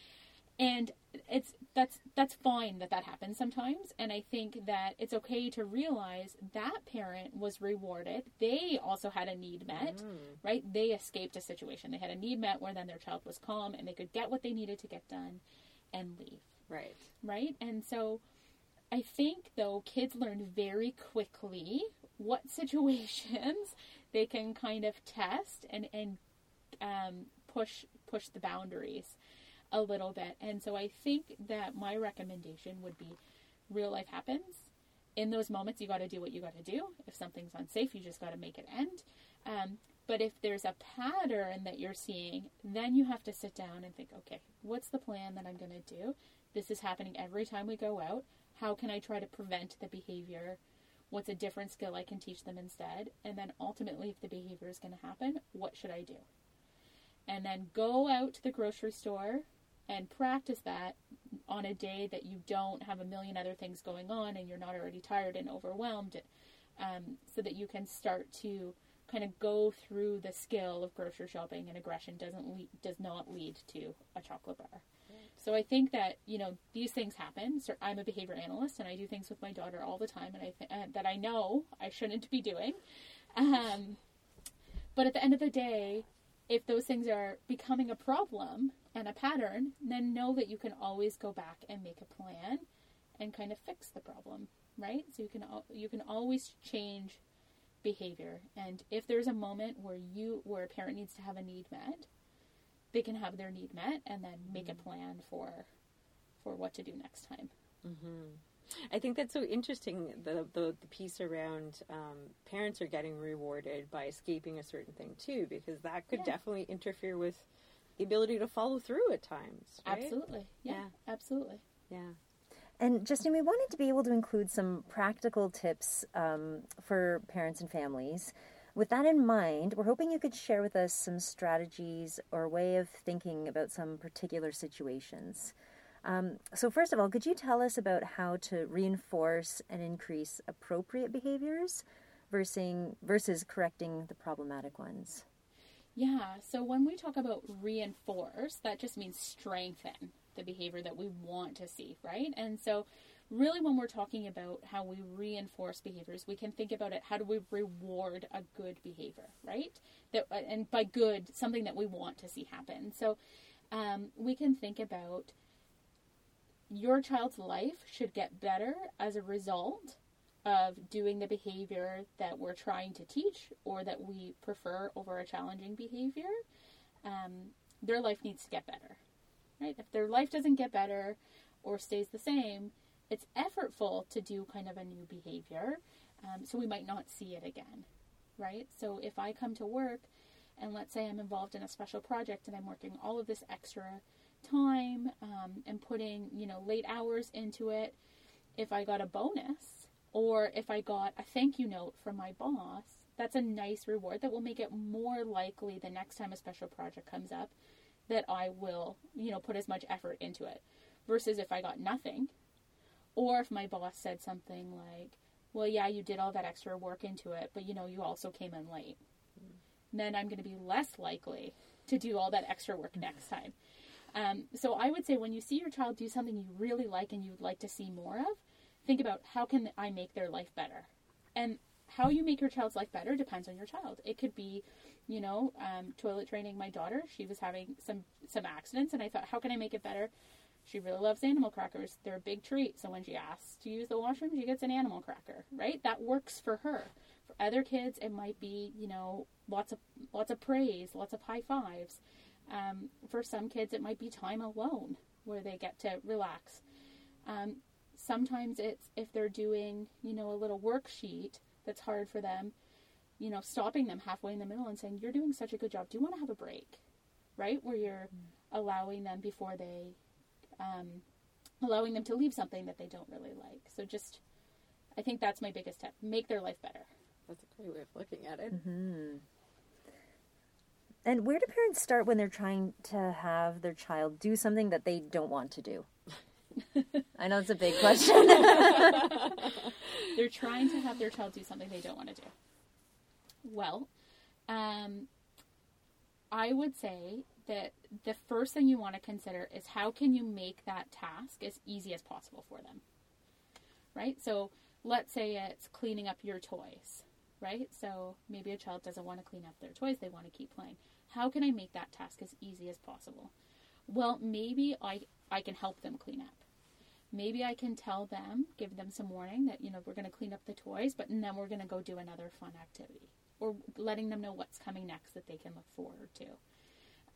and it's that's that's fine that that happens sometimes. And i think that it's okay to realize that parent was rewarded. They also had a need met mm. right? They escaped a situation. They had a need met where then their child was calm and they could get what they needed to get done and leave. Right. Right? And so i think though kids learn very quickly what situations they can kind of test and and um, push push the boundaries a little bit. And so I think that my recommendation would be real life happens. In those moments, you got to do what you got to do. If something's unsafe, you just got to make it end. Um, But if there's a pattern that you're seeing, then you have to sit down and think, okay, what's the plan that I'm going to do? This is happening every time we go out. How can I try to prevent the behavior? What's a different skill I can teach them instead? And then ultimately, if the behavior is going to happen, what should I do? And then go out to the grocery store and practice that on a day that you don't have a million other things going on and you're not already tired and overwhelmed, um, so that you can start to kind of go through the skill of grocery shopping and aggression doesn't lead, does not lead to a chocolate bar. So I think that you know these things happen. So I'm a behavior analyst, and I do things with my daughter all the time, and I th- uh, that I know I shouldn't be doing. Um, but at the end of the day, if those things are becoming a problem and a pattern, then know that you can always go back and make a plan and kind of fix the problem, right? So you can you can always change behavior. And if there's a moment where you where a parent needs to have a need met, they can have their need met and then make a plan for for what to do next time. Mm-hmm. I think that's so interesting. The the, the piece around um, parents are getting rewarded by escaping a certain thing too, because that could Yeah. definitely interfere with the ability to follow through at times. Right? Absolutely. Yeah, Yeah. absolutely. Yeah. And Justin, we wanted to be able to include some practical tips um, for parents and families. With that in mind, we're hoping you could share with us some strategies or way of thinking about some particular situations. Um, so, first of all, could you tell us about how to reinforce and increase appropriate behaviors versus, versus correcting the problematic ones? Yeah, so when we talk about reinforce, that just means strengthen the behavior that we want to see, right? And so, really, when we're talking about how we reinforce behaviors, we can think about it how do we reward a good behavior, right? That, and by good, something that we want to see happen. So, um, we can think about your child's life should get better as a result of doing the behavior that we're trying to teach or that we prefer over a challenging behavior, um, their life needs to get better. Right? If their life doesn't get better or stays the same, it's effortful to do kind of a new behavior, um, so we might not see it again. Right? So if I come to work and let's say I'm involved in a special project and I'm working all of this extra time um, and putting you know late hours into it, if I got a bonus or if I got a thank you note from my boss, that's a nice reward that will make it more likely the next time a special project comes up that I will, you know, put as much effort into it. Versus if I got nothing, or if my boss said something like, well, yeah, you did all that extra work into it, but you know, you also came in late. Then I'm going to be less likely to do all that extra work next time. Um, so I would say when you see your child do something you really like and you'd like to see more of, think about how can I make their life better, and how you make your child's life better depends on your child. It could be, you know, um, toilet training my daughter. She was having some some accidents, and I thought, how can I make it better? She really loves animal crackers. They're a big treat. So when she asks to use the washroom, she gets an animal cracker. Right? That works for her. For other kids, it might be, you know, lots of lots of praise, lots of high fives. Um, for some kids, it might be time alone where they get to relax. Um, sometimes it's if they're doing, you know, a little worksheet that's hard for them, you know, stopping them halfway in the middle and saying, You're doing such a good job. Do you want to have a break? Right? Where you're allowing them before they, um, allowing them to leave something that they don't really like. So just, I think that's my biggest tip make their life better. That's a great way of looking at it. And where do parents start when they're trying to have their child do something that they don't want to do? I know it's a big question. They're trying to have their child do something they don't want to do. Well, um, I would say that the first thing you want to consider is how can you make that task as easy as possible for them. Right? So let's say it's cleaning up your toys, right? So maybe a child doesn't want to clean up their toys, they want to keep playing. How can I make that task as easy as possible? Well, maybe I I can help them clean up. Maybe I can tell them, give them some warning that, you know, we're going to clean up the toys, but then we're going to go do another fun activity. Or letting them know what's coming next that they can look forward to.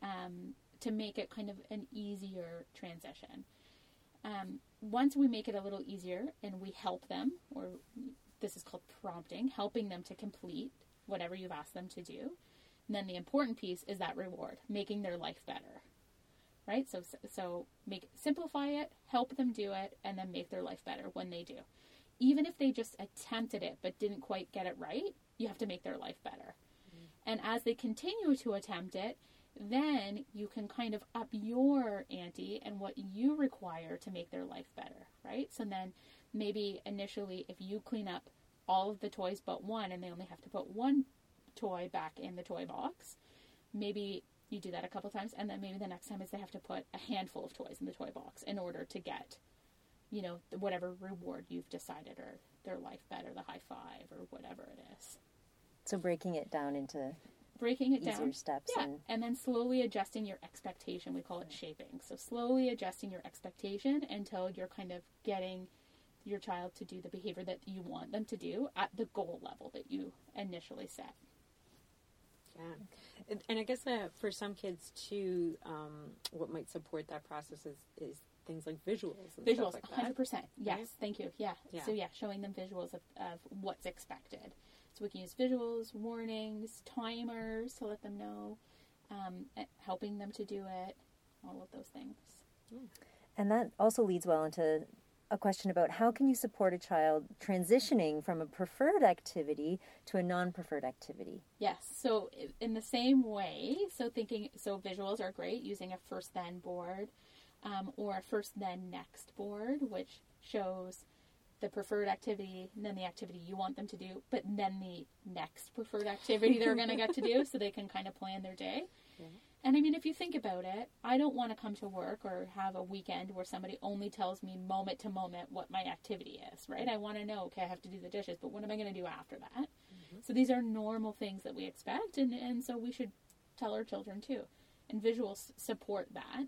Um, to make it kind of an easier transition. Um, once we make it a little easier and we help them, or this is called prompting, helping them to complete whatever you've asked them to do, then the important piece is that reward, making their life better. Right? So so make simplify it, help them do it, and then make their life better when they do. Even if they just attempted it but didn't quite get it right, you have to make their life better. Mm. And as they continue to attempt it, then you can kind of up your ante and what you require to make their life better, right? So then maybe initially if you clean up all of the toys but one and they only have to put one toy back in the toy box. Maybe you do that a couple times and then maybe the next time is they have to put a handful of toys in the toy box in order to get you know whatever reward you've decided or their life better the high five or whatever it is so breaking it down into breaking it easier down steps yeah. and and then slowly adjusting your expectation we call it shaping so slowly adjusting your expectation until you're kind of getting your child to do the behavior that you want them to do at the goal level that you initially set. Yeah, and I guess uh, for some kids too, um, what might support that process is, is things like visuals. And visuals, like hundred percent. Yes, right? thank you. Yeah. yeah. So yeah, showing them visuals of, of what's expected. So we can use visuals, warnings, timers to let them know, um, helping them to do it, all of those things. And that also leads well into a question about how can you support a child transitioning from a preferred activity to a non-preferred activity yes so in the same way so thinking so visuals are great using a first then board um, or a first then next board which shows the preferred activity and then the activity you want them to do but then the next preferred activity they're going to get to do so they can kind of plan their day yeah. And I mean, if you think about it, I don't want to come to work or have a weekend where somebody only tells me moment to moment what my activity is, right? I want to know, okay, I have to do the dishes, but what am I going to do after that? Mm-hmm. So these are normal things that we expect, and, and so we should tell our children too. And visuals support that.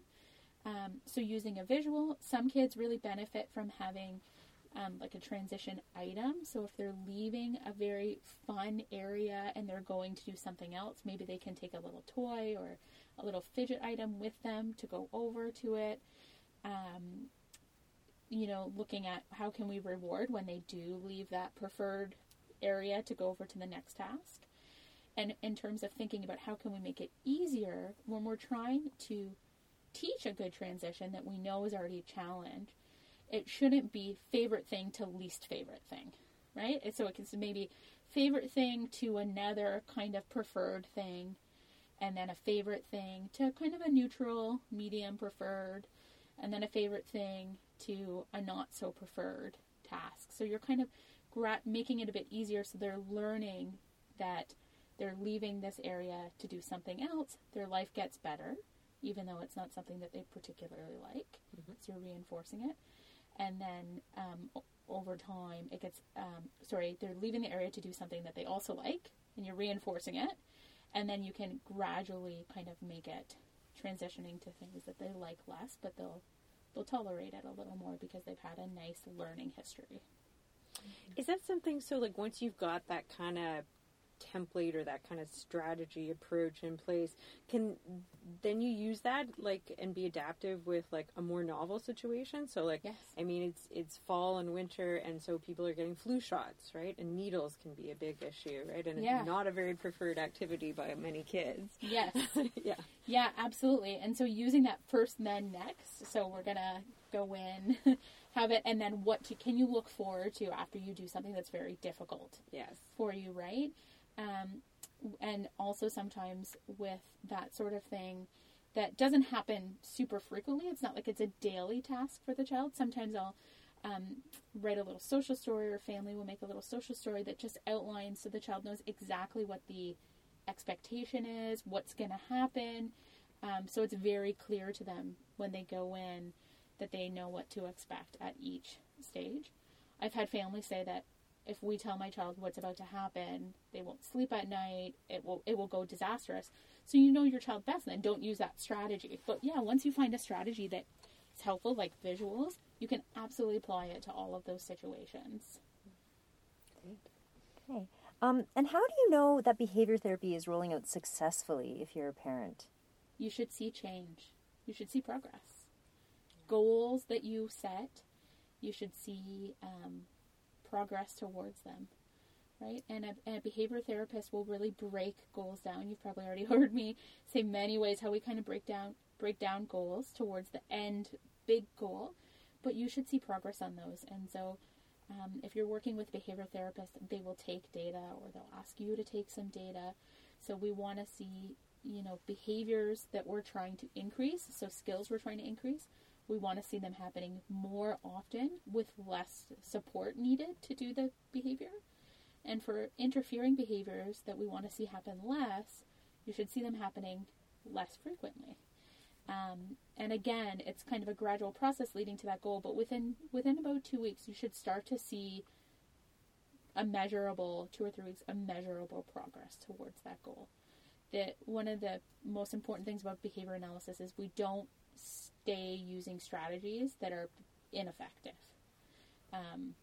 Um, so using a visual, some kids really benefit from having um, like a transition item. So if they're leaving a very fun area and they're going to do something else, maybe they can take a little toy or a little fidget item with them to go over to it. Um, you know, looking at how can we reward when they do leave that preferred area to go over to the next task. And in terms of thinking about how can we make it easier when we're trying to teach a good transition that we know is already a challenge, it shouldn't be favorite thing to least favorite thing, right? And so it can maybe favorite thing to another kind of preferred thing, and then a favorite thing to kind of a neutral, medium preferred, and then a favorite thing to a not so preferred task. So you're kind of gra- making it a bit easier so they're learning that they're leaving this area to do something else. Their life gets better, even though it's not something that they particularly like. Mm-hmm. So you're reinforcing it and then um, over time it gets um, sorry they're leaving the area to do something that they also like and you're reinforcing it. And then you can gradually kind of make it transitioning to things that they like less but they'll they'll tolerate it a little more because they've had a nice learning history. Is that something so like once you've got that kind of template or that kind of strategy approach in place can then you use that like and be adaptive with like a more novel situation? So like yes. i mean it's it's fall and winter and so people are getting flu shots right? And needles can be a big issue right? And yeah. it's not a very preferred activity by many kids. Yes. Yeah. Yeah absolutely. And so using that first then next so we're gonna go in have it and then what to, can you look forward to after you do something that's very difficult yes. for you right um, and also sometimes with that sort of thing that doesn't happen super frequently. It's not like it's a daily task for the child. Sometimes I'll um, write a little social story or family will make a little social story that just outlines so the child knows exactly what the expectation is, what's going to happen. Um, so it's very clear to them when they go in that they know what to expect at each stage. I've had families say that if we tell my child what's about to happen, they won't sleep at night. It will it will go disastrous. So you know your child best, then don't use that strategy. But yeah, once you find a strategy that is helpful, like visuals, you can absolutely apply it to all of those situations. Okay. Um, and how do you know that behavior therapy is rolling out successfully if you're a parent? You should see change. You should see progress. Goals that you set, you should see um, progress towards them. right? And a, a behavior therapist will really break goals down. You've probably already heard me say many ways how we kind of break down break down goals towards the end big goal, but you should see progress on those. And so, um, if you're working with behavior therapists, they will take data or they'll ask you to take some data. So we want to see, you know, behaviors that we're trying to increase, so skills we're trying to increase. We want to see them happening more often with less support needed to do the behavior. And for interfering behaviors that we want to see happen less, you should see them happening less frequently. Um, and again, it's kind of a gradual process leading to that goal. But within within about two weeks, you should start to see a measurable two or three weeks, a measurable progress towards that goal. That one of the most important things about behavior analysis is we don't stay using strategies that are ineffective. Um,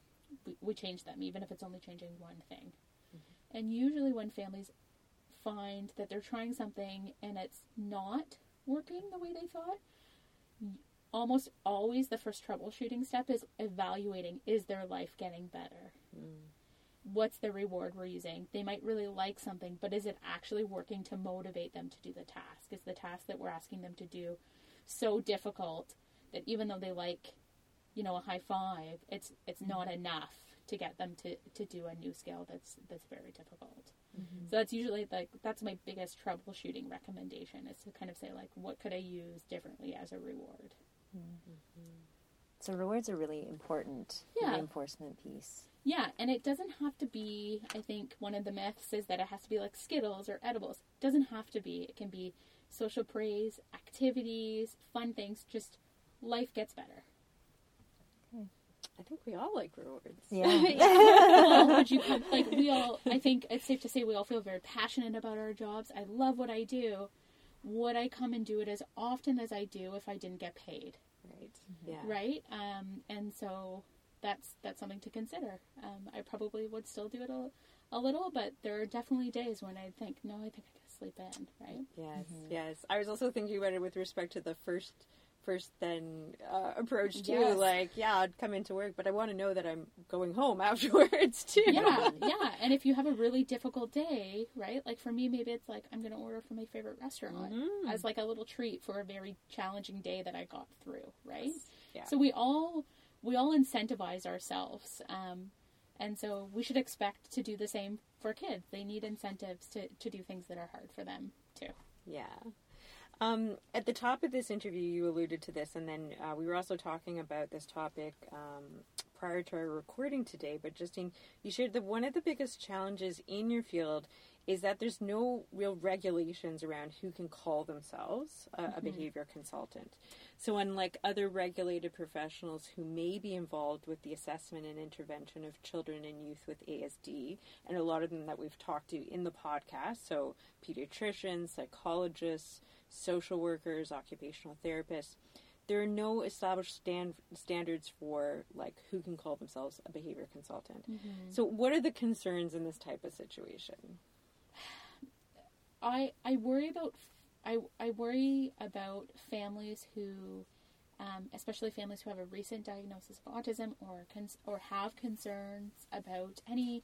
we, we change them, even if it's only changing one thing. Mm-hmm. And usually, when families find that they're trying something and it's not working the way they thought, almost always the first troubleshooting step is evaluating is their life getting better? Mm. What's the reward we're using? They might really like something, but is it actually working to motivate them to do the task? Is the task that we're asking them to do so difficult that even though they like, you know, a high five, it's it's not enough to get them to, to do a new skill that's that's very difficult. Mm-hmm. So that's usually like that's my biggest troubleshooting recommendation is to kind of say like what could I use differently as a reward. Mm-hmm. So rewards are really important. Yeah. Reinforcement piece. Yeah, and it doesn't have to be. I think one of the myths is that it has to be like Skittles or edibles. It doesn't have to be. It can be social praise, activities, fun things. Just life gets better. I think we all like rewards. Yeah. well, would you come, like we all? I think it's safe to say we all feel very passionate about our jobs. I love what I do. Would I come and do it as often as I do if I didn't get paid? Right. Yeah. Right. Um, and so that's that's something to consider. Um, I probably would still do it a, a little, but there are definitely days when I think, no, I think I could sleep in. Right. Yes. Mm-hmm. Yes. I was also thinking about it with respect to the first first then uh, approach too. Yes. Like, yeah, I'd come into work, but I want to know that I'm going home afterwards too. Yeah, yeah. And if you have a really difficult day, right? Like for me, maybe it's like I'm going to order from my favorite restaurant mm-hmm. as like a little treat for a very challenging day that I got through, right? Yeah. So we all we all incentivize ourselves. Um, and so we should expect to do the same for kids. They need incentives to, to do things that are hard for them too. Yeah. Um, at the top of this interview, you alluded to this, and then uh, we were also talking about this topic um, prior to our recording today. But Justine, you shared that one of the biggest challenges in your field is that there's no real regulations around who can call themselves a, mm-hmm. a behavior consultant. So, unlike other regulated professionals who may be involved with the assessment and intervention of children and youth with ASD, and a lot of them that we've talked to in the podcast, so pediatricians, psychologists, social workers, occupational therapists, there are no established stand, standards for like who can call themselves a behavior consultant. Mm-hmm. So, what are the concerns in this type of situation? I I worry about I I worry about families who, um, especially families who have a recent diagnosis of autism or cons- or have concerns about any,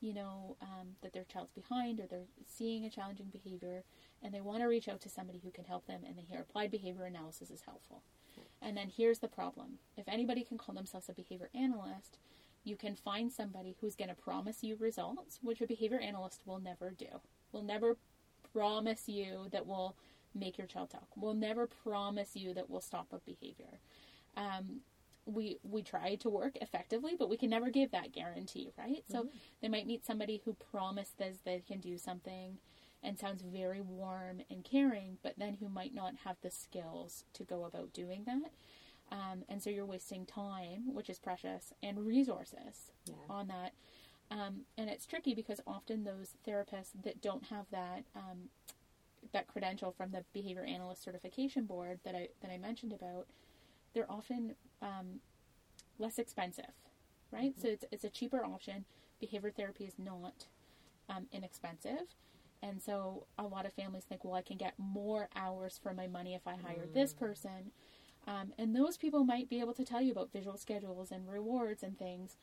you know, um, that their child's behind or they're seeing a challenging behavior and they want to reach out to somebody who can help them, and they hear applied behavior analysis is helpful. And then here's the problem if anybody can call themselves a behavior analyst, you can find somebody who's going to promise you results, which a behavior analyst will never do. Will never promise you that we'll make your child talk. We'll never promise you that we'll stop a behavior. Um, we we try to work effectively, but we can never give that guarantee, right? Mm-hmm. So they might meet somebody who promises they can do something, and sounds very warm and caring, but then who might not have the skills to go about doing that. Um, and so you're wasting time, which is precious, and resources yeah. on that. Um, and it's tricky because often those therapists that don't have that um, that credential from the behavior analyst certification board that I that I mentioned about, they're often um, less expensive, right? Mm-hmm. So it's it's a cheaper option. Behavior therapy is not um, inexpensive, and so a lot of families think, well, I can get more hours for my money if I hire mm. this person. Um, and those people might be able to tell you about visual schedules and rewards and things.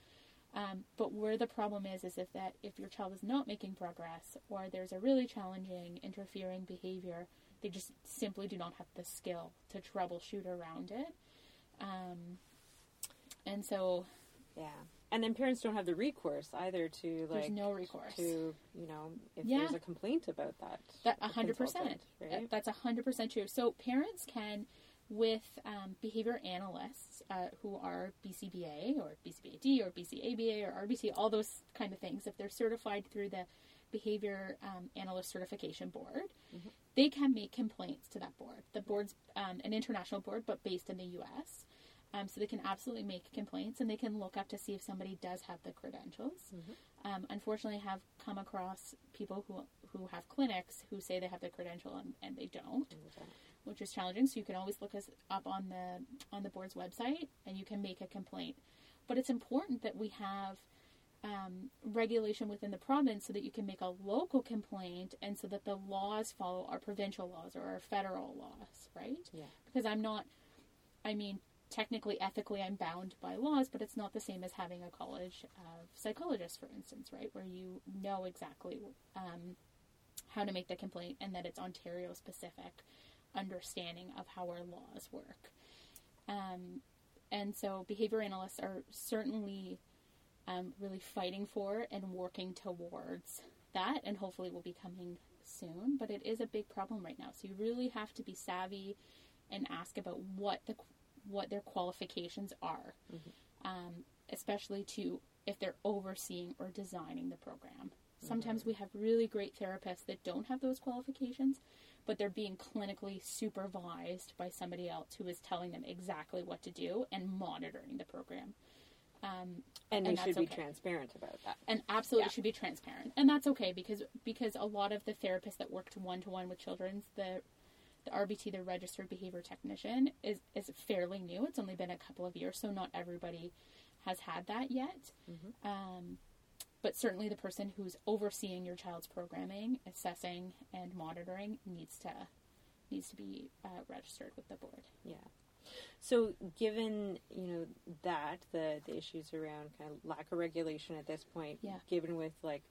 Um, but where the problem is is if that if your child is not making progress or there's a really challenging interfering behavior, they just simply do not have the skill to troubleshoot around it. Um, and so Yeah. And then parents don't have the recourse either to like. there's no recourse. to you know if Yeah. there's a complaint about that. That a hundred percent. Right. That's a hundred percent true. So parents can, with um, behavior analysts uh, who are BCBA or BCBAD or BCABA or RBT, all those kind of things, if they're certified through the Behavior um, Analyst Certification Board, they can make complaints to that board. The board's um, an international board, but based in the U.S. Um, so they can absolutely make complaints and they can look up to see if somebody does have the credentials. Um, unfortunately, I have come across people who who have clinics who say they have the credential and, and they don't, which is challenging. So you can always look us up on the on the board's website and you can make a complaint. But it's important that we have um, regulation within the province so that you can make a local complaint and so that the laws follow our provincial laws or our federal laws, right? Yeah. Because I'm not, I mean, technically, ethically, I'm bound by laws, but it's not the same as having a college of psychologists, for instance, right? Where you know exactly um, how to make the complaint and that it's Ontario specific understanding of how our laws work. Um, and so behavior analysts are certainly um, really fighting for and working towards that, and hopefully will be coming soon. But it is a big problem right now, so you really have to be savvy and ask about what the what their qualifications are, um, especially to if they're overseeing or designing the program. Sometimes we have really great therapists that don't have those qualifications, but they're being clinically supervised by somebody else who is telling them exactly what to do and monitoring the program. Um, And, And we should be okay. transparent about that. and absolutely Yeah. should be transparent and that's okay because because a lot of the therapists that worked one to one with children's the the RBT the registered behavior technician is is fairly new it's only been a couple of years so not everybody has had that yet um, but certainly the person who's overseeing your child's programming assessing and monitoring needs to needs to be uh, registered with the board Yeah. So, given you know that the the issues around kind of lack of regulation at this point, Yeah. given with like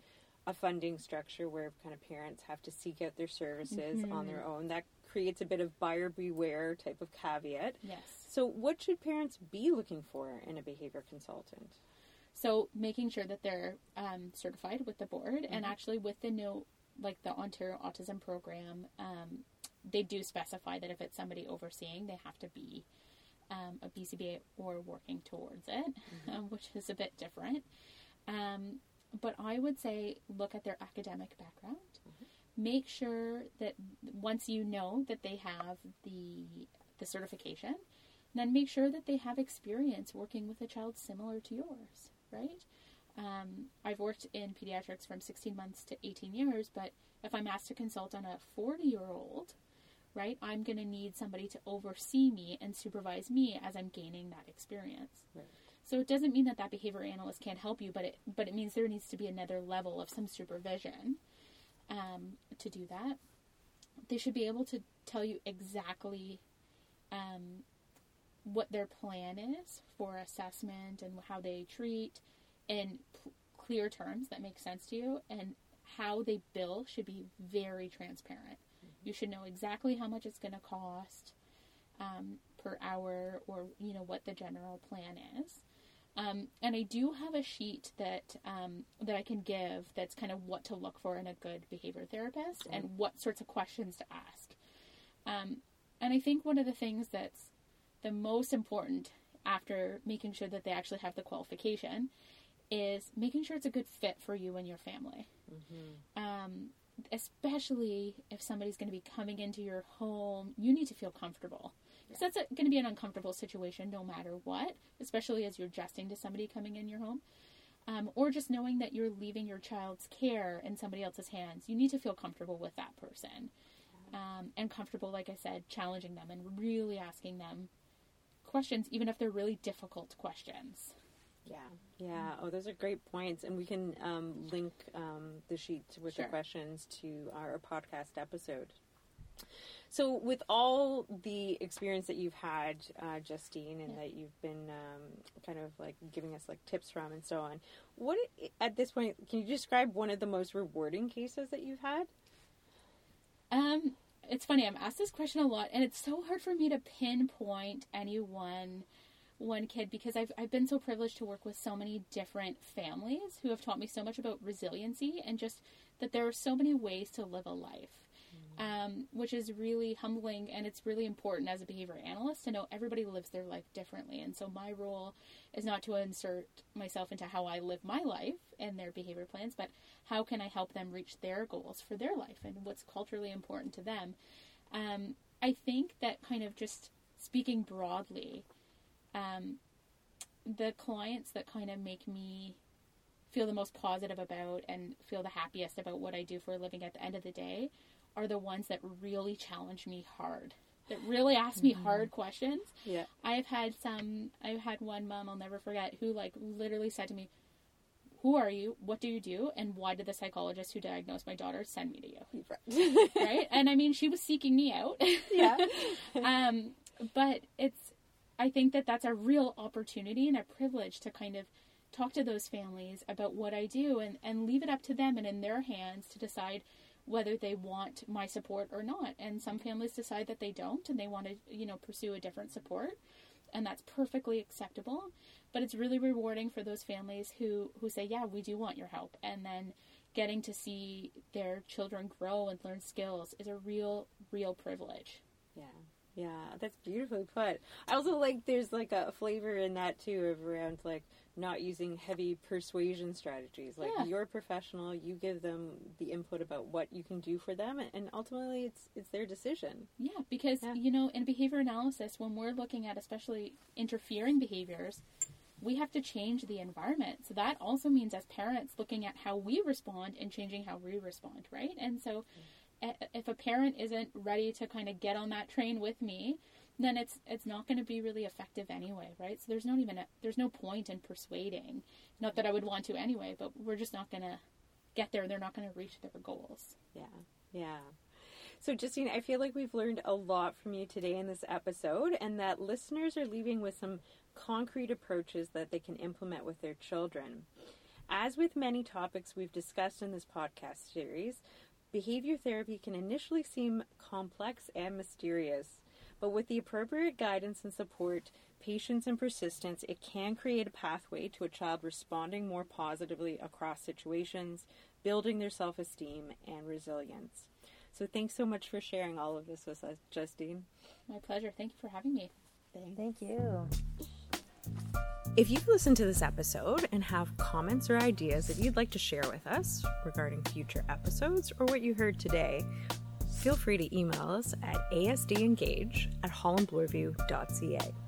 a funding structure where kind of parents have to seek out their services on their own, that creates a bit of buyer beware type of caveat. yes So, what should parents be looking for in a behavior consultant? So making sure that they're um, certified with the board, and actually with the no, like the Ontario Autism Program, um, they do specify that if it's somebody overseeing, they have to be um, a BCBA or working towards it, um, which is a bit different. Um, but I would say look at their academic background. Make sure that once you know that they have the the certification, then make sure that they have experience working with a child similar to yours, right? Um, I've worked in pediatrics from 16 months to 18 years, but if I'm asked to consult on a 40 year old, right, I'm going to need somebody to oversee me and supervise me as I'm gaining that experience. Right. So it doesn't mean that that behavior analyst can't help you, but it but it means there needs to be another level of some supervision um, to do that. They should be able to tell you exactly um, what their plan is for assessment and how they treat in p- clear terms that make sense to you, and how they bill should be very transparent. You should know exactly how much it's going to cost um, per hour, or you know what the general plan is. Um, and I do have a sheet that um, that I can give that's kind of what to look for in a good behavior therapist and what sorts of questions to ask. Um, and I think one of the things that's the most important after making sure that they actually have the qualification is making sure it's a good fit for you and your family. Um, especially if somebody's going to be coming into your home, you need to feel comfortable. Because that's going to be an uncomfortable situation no matter what, especially as you're adjusting to somebody coming in your home. Um, or just knowing that you're leaving your child's care in somebody else's hands. You need to feel comfortable with that person. Um, and comfortable, like I said, challenging them and really asking them questions, even if they're really difficult questions. Yeah, yeah. Oh, those are great points, and we can um, link um, the sheet with Sure. the questions to our podcast episode. So, with all the experience that you've had, uh, Justine, and that you've been um, kind of like giving us like tips from and so on, what at this point can you describe one of the most rewarding cases that you've had? Um, it's funny. I'm asked this question a lot, and it's so hard for me to pinpoint any one one kid because I've I've been so privileged to work with so many different families who have taught me so much about resiliency and just that there are so many ways to live a life um, which is really humbling and it's really important as a behavior analyst to know everybody lives their life differently. And so my role is not to insert myself into how I live my life and their behavior plans, but how can I help them reach their goals for their life and what's culturally important to them. Um, I think that kind of just speaking broadly, um, the clients that kind of make me feel the most positive about and feel the happiest about what I do for a living at the end of the day are the ones that really challenge me hard. That really ask me mm-hmm. hard questions. Yeah. I've had some I've had one mom I'll never forget who like literally said to me, Who are you? What do you do? And why did the psychologist who diagnosed my daughter send me to you? right? And I mean she was seeking me out. Yeah. um but it's I think that that's a real opportunity and a privilege to kind of talk to those families about what I do and, and leave it up to them and in their hands to decide whether they want my support or not. And some families decide that they don't and they want to, you know, pursue a different support. And that's perfectly acceptable. But it's really rewarding for those families who, who say, Yeah, we do want your help. And then getting to see their children grow and learn skills is a real, real privilege. Yeah. Yeah, that's beautifully put. I also like there's like a flavor in that too of around like not using heavy persuasion strategies. Like yeah. you're a professional, you give them the input about what you can do for them, and ultimately it's it's their decision. Yeah, because yeah. you know in behavior analysis, when we're looking at especially interfering behaviors, we have to change the environment. So that also means as parents looking at how we respond and changing how we respond, right? And so. Mm. If a parent isn't ready to kind of get on that train with me, then it's it's not going to be really effective anyway, right? So there's not even a, there's no point in persuading. Not that I would want to anyway, but we're just not going to get there. They're not going to reach their goals. Yeah, yeah. So, Justine, I feel like we've learned a lot from you today in this episode, and that listeners are leaving with some concrete approaches that they can implement with their children. As with many topics we've discussed in this podcast series, behavior therapy can initially seem complex and mysterious. But with the appropriate guidance and support, patience and persistence, it can create a pathway to a child responding more positively across situations, building their self esteem and resilience. So thanks so much for sharing all of this with us, Justine. My pleasure. Thank you for having me. Thank you. If you've listened to this episode and have comments or ideas that you'd like to share with us regarding future episodes or what you heard today, feel free to email us at asdengage at hollandbloorview.ca.